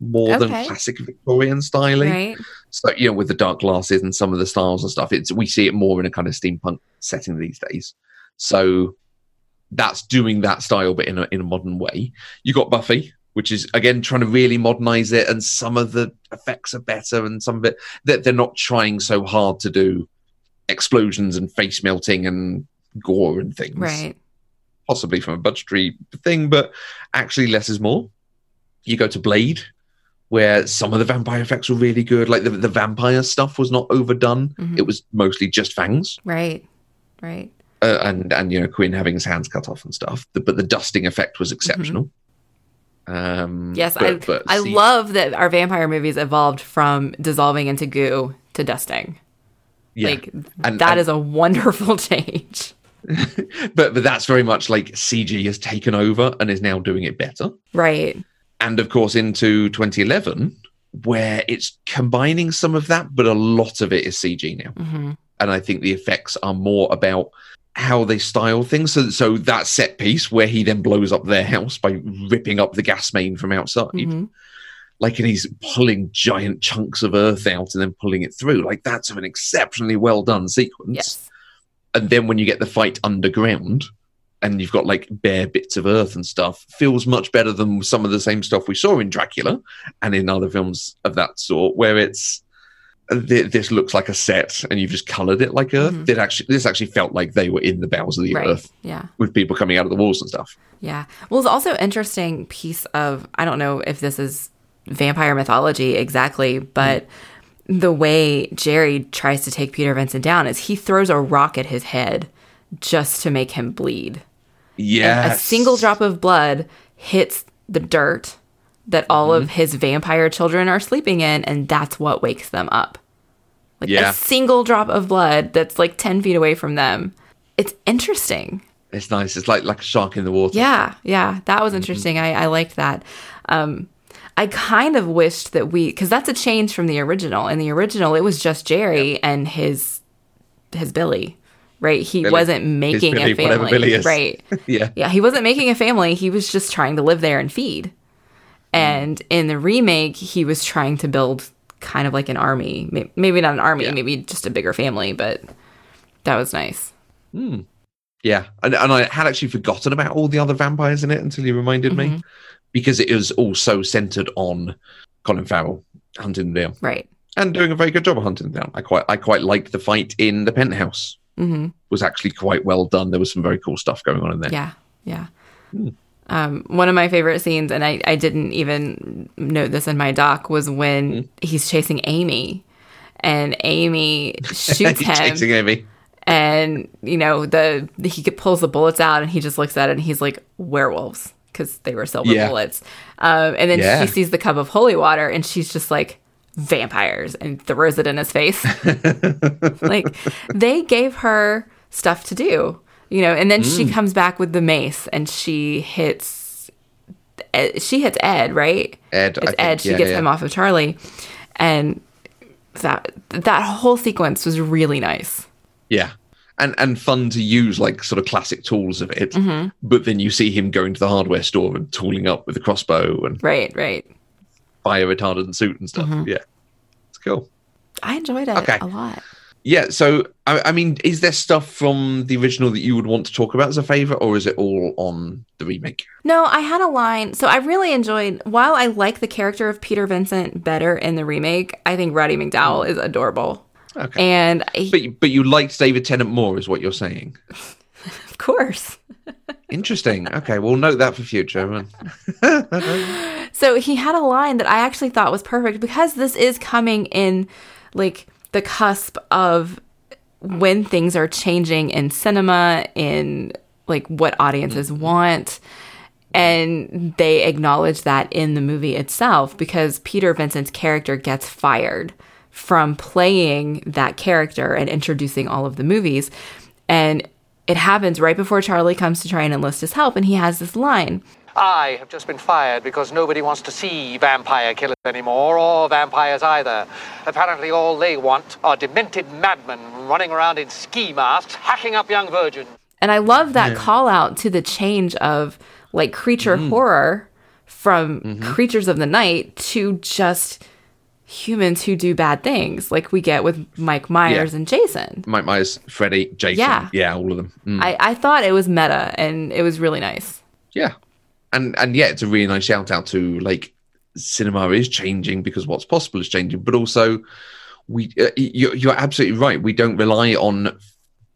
more than classic Victorian styling. right? So you know, with the dark glasses and some of the styles and stuff, it's we see it more in a kind of steampunk setting these days. So that's doing that style, but in a in a modern way. You got Buffy, which is again trying to really modernize it, and some of the effects are better, and some of it that they're not trying so hard to do explosions and face melting and gore and things. Right. Possibly from a budgetary thing, but actually less is more. You go to Blade, where some of the vampire effects were really good. Like the, the vampire stuff was not overdone. Mhm. It was mostly just fangs Right. Right. uh, and and you know Quinn having his hands cut off and stuff. The- but the dusting effect was exceptional. Um, Yes, but- I but I love that our vampire movies evolved from dissolving into goo to dusting. yeah. Like And- that and- is a wonderful (laughs) change. (laughs) but but that's very much like CG has taken over and is now doing it better. Right. And of course, into 2011, where it's combining some of that, but a lot of it is CG now. hmm and I think the effects are more about how they style things. So, so that set piece where he then blows up their house by ripping up the gas main from outside, hmm like, and he's pulling giant chunks of earth out and then pulling it through. Like, that's an exceptionally well done sequence. Yes. And then when you get the fight underground. And you've got like bare bits of earth and stuff. Feels much better than some of the same stuff we saw in Dracula and in other films of that sort, where it's th- this looks like a set and you've just colored it like earth. Mhm. It actually this actually felt like they were in the bowels of the Right. earth Yeah. with people coming out of the walls and stuff. Yeah. Well, it's also interesting piece of I don't know if this is vampire mythology exactly, but the way Jerry tries to take Peter Vincent down is he throws a rock at his head just to make him bleed. Yeah, a single drop of blood hits the dirt that all Mm-hmm. of his vampire children are sleeping in, and that's what wakes them up. Like Yeah. a single drop of blood that's like 10 feet away from them. It's interesting. It's nice. It's like like a shark in the water. Yeah, yeah, that was interesting. I, I liked that. Um, I kind of wished that we, because that's a change from the original. In the original, it was just Jerry and his his Billy, right? He Billy. wasn't making Billy, a family, right? (laughs) yeah. Yeah, he wasn't making a family. He was just trying to live there and feed. And in the remake, he was trying to build kind of like an army. Maybe not an army, Yeah. maybe just a bigger family, but that was nice. Yeah, and, and I had actually forgotten about all the other vampires in it until you reminded Mm-hmm. me, because it was also centered on Colin Farrell hunting them down Right. and doing a very good job of hunting them down. I quite I quite liked the fight in the penthouse. Hmm Was actually quite well done. There was some very cool stuff going on in there. Yeah, yeah. Um, one of my favorite scenes, and I, I didn't even note this in my doc, was when he's chasing Amy, and Amy (laughs) shoots him, chasing Amy. and you know the he pulls the bullets out and he just looks at it and he's like werewolves because they were silver Yeah. bullets um, and then Yeah. she sees the cup of holy water and she's just like vampires and throws it in his face (laughs) like they gave her stuff to do you know and then Mm. she comes back with the mace and she hits Ed- she hits ed right Ed, I it's think. ed she Yeah, gets yeah. him off of charlie and that that whole sequence was really nice Yeah. And and fun to use like sort of classic tools of it. Mm-hmm. But then you see him going to the hardware store and tooling up with a crossbow and right right fire retardant suit and stuff. Mm-hmm. Yeah. It's cool. i enjoyed it Okay. a lot Yeah, so I, I mean, is there stuff from the original that you would want to talk about as a favorite, or is it all on the remake? No, I had a line. So I really enjoyed, while I like the character of Peter Vincent better in the remake, I think Roddy McDowall is adorable. Okay. And he- But but you liked David Tennant more, is what you're saying. (laughs) of course. Interesting. Okay, we'll note that for future. (laughs) So he had a line that I actually thought was perfect because this is coming in like the cusp of when things are changing in cinema, in like what audiences mm-hmm. want. And they acknowledge that in the movie itself because Peter Vincent's character gets fired from playing that character and introducing all of the movies. And it happens right before Charlie comes to try and enlist his help. And he has this line I have just been fired because nobody wants to see vampire killers anymore, or vampires either. Apparently, all they want are demented madmen running around in ski masks, hacking up young virgins. And I love that call out to the change of like creature mm. horror from mm-hmm. creatures of the night to just humans who do bad things, like we get with Mike Myers Yeah. and Jason. Mike Myers, Freddy, Jason. Yeah. Yeah, all of them. Mm. I, I thought it was meta and it was really nice. Yeah, and and yeah, it's a really nice shout out to like cinema is changing because what's possible is changing, but also we uh, you're, you're absolutely right. We don't rely on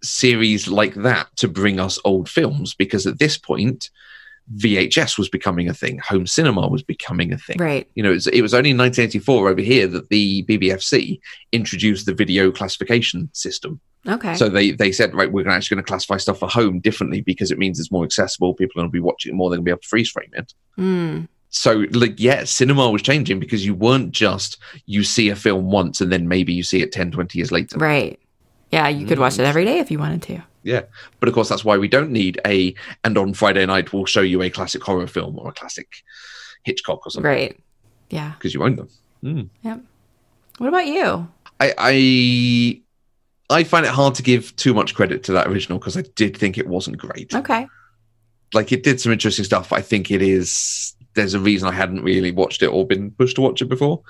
series like that to bring us old films because at this point. VHS was becoming a thing. Home cinema was becoming a thing. Right. You know, it was, it was only in 1984 over here that the BBFC introduced the video classification system. Okay. So they they said, right, we're actually going to classify stuff for home differently because it means it's more accessible. People are going to be watching it more. They're going to be able to freeze frame it. Mm, So, like, yeah, cinema was changing because you weren't just you see a film once and then maybe you see it 10, 20 years later. right. Yeah, you could watch it every day if you wanted to. Yeah. But of course, that's why we don't need a, and on Friday night, we'll show you a classic horror film or a classic Hitchcock or something. Right. Yeah. Because you own them. Mm. Yep. What about you? I, I I find it hard to give too much credit to that original because I did think it wasn't great. Okay. Like it did some interesting stuff. I think it is. There's a reason I hadn't really watched it or been pushed to watch it before.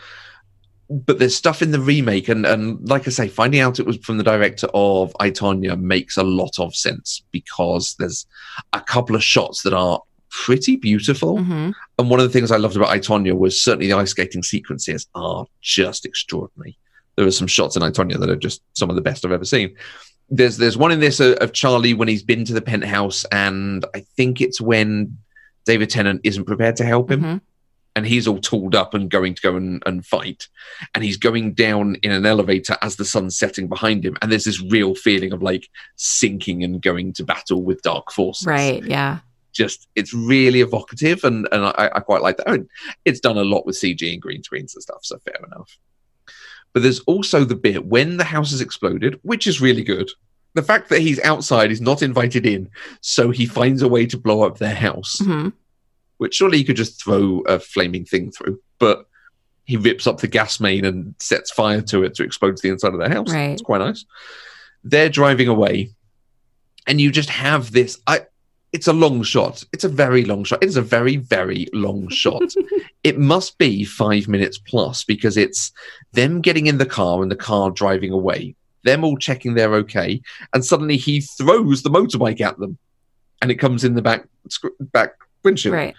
But there's stuff in the remake, and and like I say, finding out it was from the director of I Tonya makes a lot of sense because there's a couple of shots that are pretty beautiful. hmm And one of the things I loved about I, Tonya was certainly the ice skating sequences are just extraordinary. There are some shots in I, Tonya that are just some of the best I've ever seen. There's there's one in this uh, of Charlie when he's been to the penthouse, and I think it's when David Tennant isn't prepared to help him, Mhm. And he's all tooled up and going to go and, and fight, and he's going down in an elevator as the sun's setting behind him, and there's this real feeling of like sinking and going to battle with dark forces Right. Yeah. just it's really evocative and and I, I quite like that. I mean, it's done a lot with CG and green screens and stuff, so fair enough. But there's also the bit when the house has exploded, which is really good. The fact that he's outside, he's not invited in, so he finds a way to blow up their house, hmm which surely he could just throw a flaming thing through, but he rips up the gas main and sets fire to it to explode to the inside of their house. Right. It's quite nice. They're driving away, and you just have this. I it's a long shot. It's a very long shot. It is a very, very long (laughs) shot. it must be five minutes plus because it's them getting in the car and the car driving away, them all checking they're okay, and suddenly he throws the motorbike at them, and it comes in the back back windshield Right.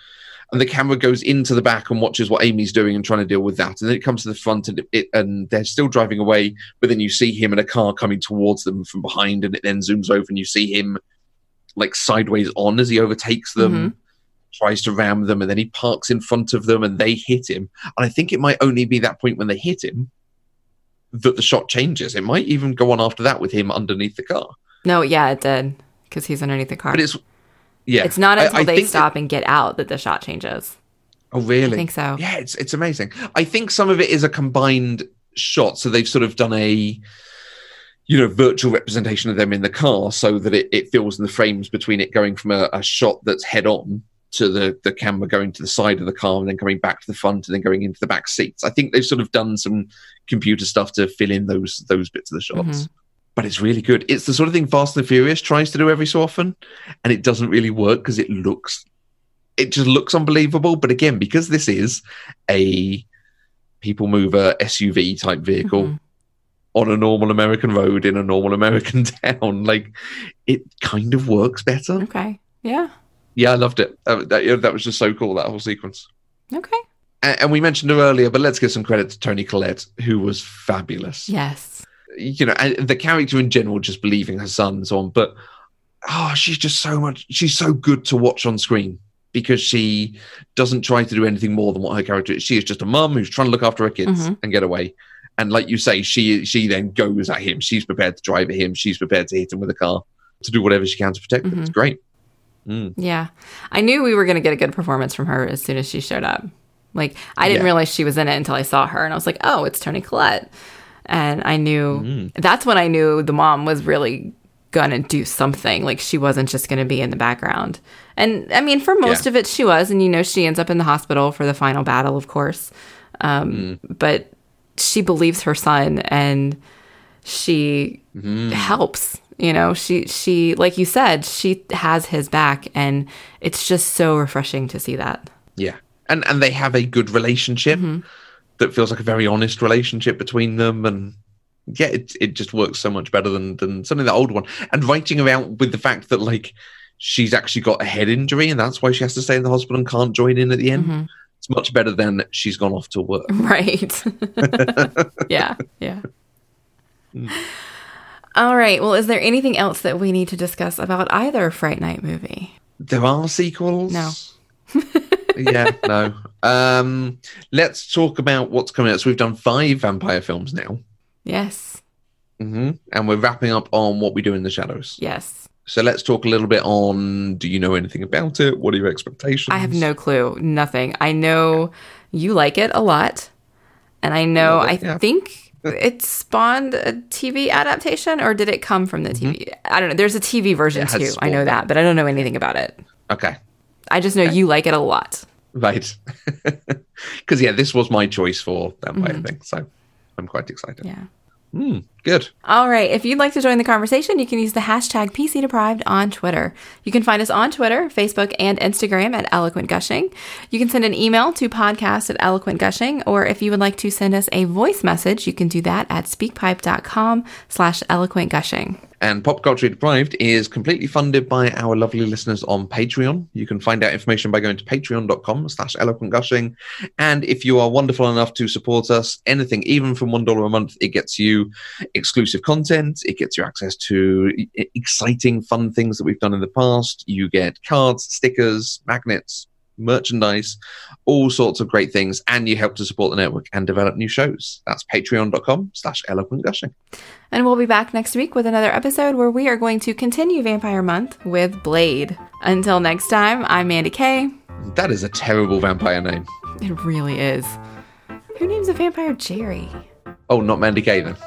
and the camera goes into the back and watches what Amy's doing and trying to deal with that. And then it comes to the front and it and they're still driving away, but then you see him in a car coming towards them from behind, and it then zooms over and you see him like sideways on as he overtakes them, mm-hmm. tries to ram them, and then he parks in front of them and they hit him. And I think it might only be that point when they hit him that the shot changes. It might even go on after that with him underneath the car. No, yeah, it did because he's underneath the car. But it's yeah. It's not until I they stop that- and get out that the shot changes. oh, really? I think so. Yeah, it's it's amazing. I think some of it is a combined shot, so they've sort of done a you know virtual representation of them in the car, so that it, it fills in the frames between it going from a, a shot that's head on to the the camera going to the side of the car and then coming back to the front and then going into the back seats. I think they've sort of done some computer stuff to fill in those those bits of the shots. Mm-hmm. But it's really good. It's the sort of thing Fast and Furious tries to do every so often, and it doesn't really work because it looks it just looks unbelievable. But again, because this is a people mover SUV type vehicle Mhm. on a normal American road in a normal American (laughs) town, like it kind of works better. Okay. Yeah. Yeah, I loved it. Uh, that, that was just so cool, that whole sequence. Okay. And, and we mentioned her earlier, but let's give some credit to Toni Collette, who was fabulous. Yes. You know, and the character in general, just believing her son and so on. But oh, she's just so much, she's so good to watch on screen because she doesn't try to do anything more than what her character is. She is just a mum who's trying to look after her kids Mhm. and get away. And like you say, she she then goes at him. She's prepared to drive at him. She's prepared to hit him with a car to do whatever she can to protect him. It's great. Mm. Yeah. I knew we were going to get a good performance from her as soon as she showed up. Like, I didn't Yeah. realize she was in it until I saw her, and I was like, oh, it's Toni Collette. And I knew Mm. that's when I knew the mom was really to do something. Like, she wasn't just going to be in the background. And I mean, for most Yeah. of it, she was. And, you know, she ends up in the hospital for the final battle, of course. Um, Mm. But she believes her son and she Mm-hmm. helps you know she she like you said she has his back and it's just so refreshing to see that Yeah. And and they have a good relationship that feels like a very honest relationship between them and yeah, it it just works so much better than than something the old one. And writing around with the fact that like she's actually got a head injury and that's why she has to stay in the hospital and can't join in at the end. Mm-hmm. It's much better than she's gone off to work. (laughs) right (laughs) yeah yeah hmm. all right well is there anything else that we need to discuss about either fright night movie There are sequels. No. (laughs) yeah, no. Um let's talk about what's coming out. So we've done five vampire films now. yes hmm And we're wrapping up on what we do in the shadows. yes So let's talk a little bit on do you know anything about it? What are your expectations? i have no clue nothing i know you like it a lot and i know i yeah. think it spawned a tv adaptation or did it come from the tv i don't know there's a tv version Mm-hmm. Too i know that but i don't know anything about it Okay. I just know you like it a lot. Right. (laughs) Because yeah, this was my choice for vampire thing. So I'm quite excited. Yeah. Hmm, good. All right. If you'd like to join the conversation, you can use the hashtag PC Deprived on Twitter. You can find us on Twitter, Facebook, and Instagram at Eloquent Gushing. You can send an email to podcast at Eloquent Gushing, or if you would like to send us a voice message, you can do that at speakpipe.com slash eloquent gushing. And Pop Culture Deprived is completely funded by our lovely listeners on Patreon. You can find out information by going to patreon.com slash eloquent gushing. And if you are wonderful enough to support us, anything, even from $1 a month, it gets you exclusive content. It gets you access to exciting, fun things that we've done in the past. You get cards, stickers, magnets, merchandise, all sorts of great things, and you help to support the network and develop new shows. That's patreon.com slash eloquent gushing. And we'll be back next week with another episode where we are going to continue Vampire Month with Blade. Until next time, I'm Mandy Kay. That is a terrible vampire name. It really is. Who names a vampire Jerry? Oh, not Mandy Kay then.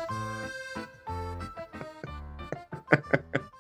(laughs)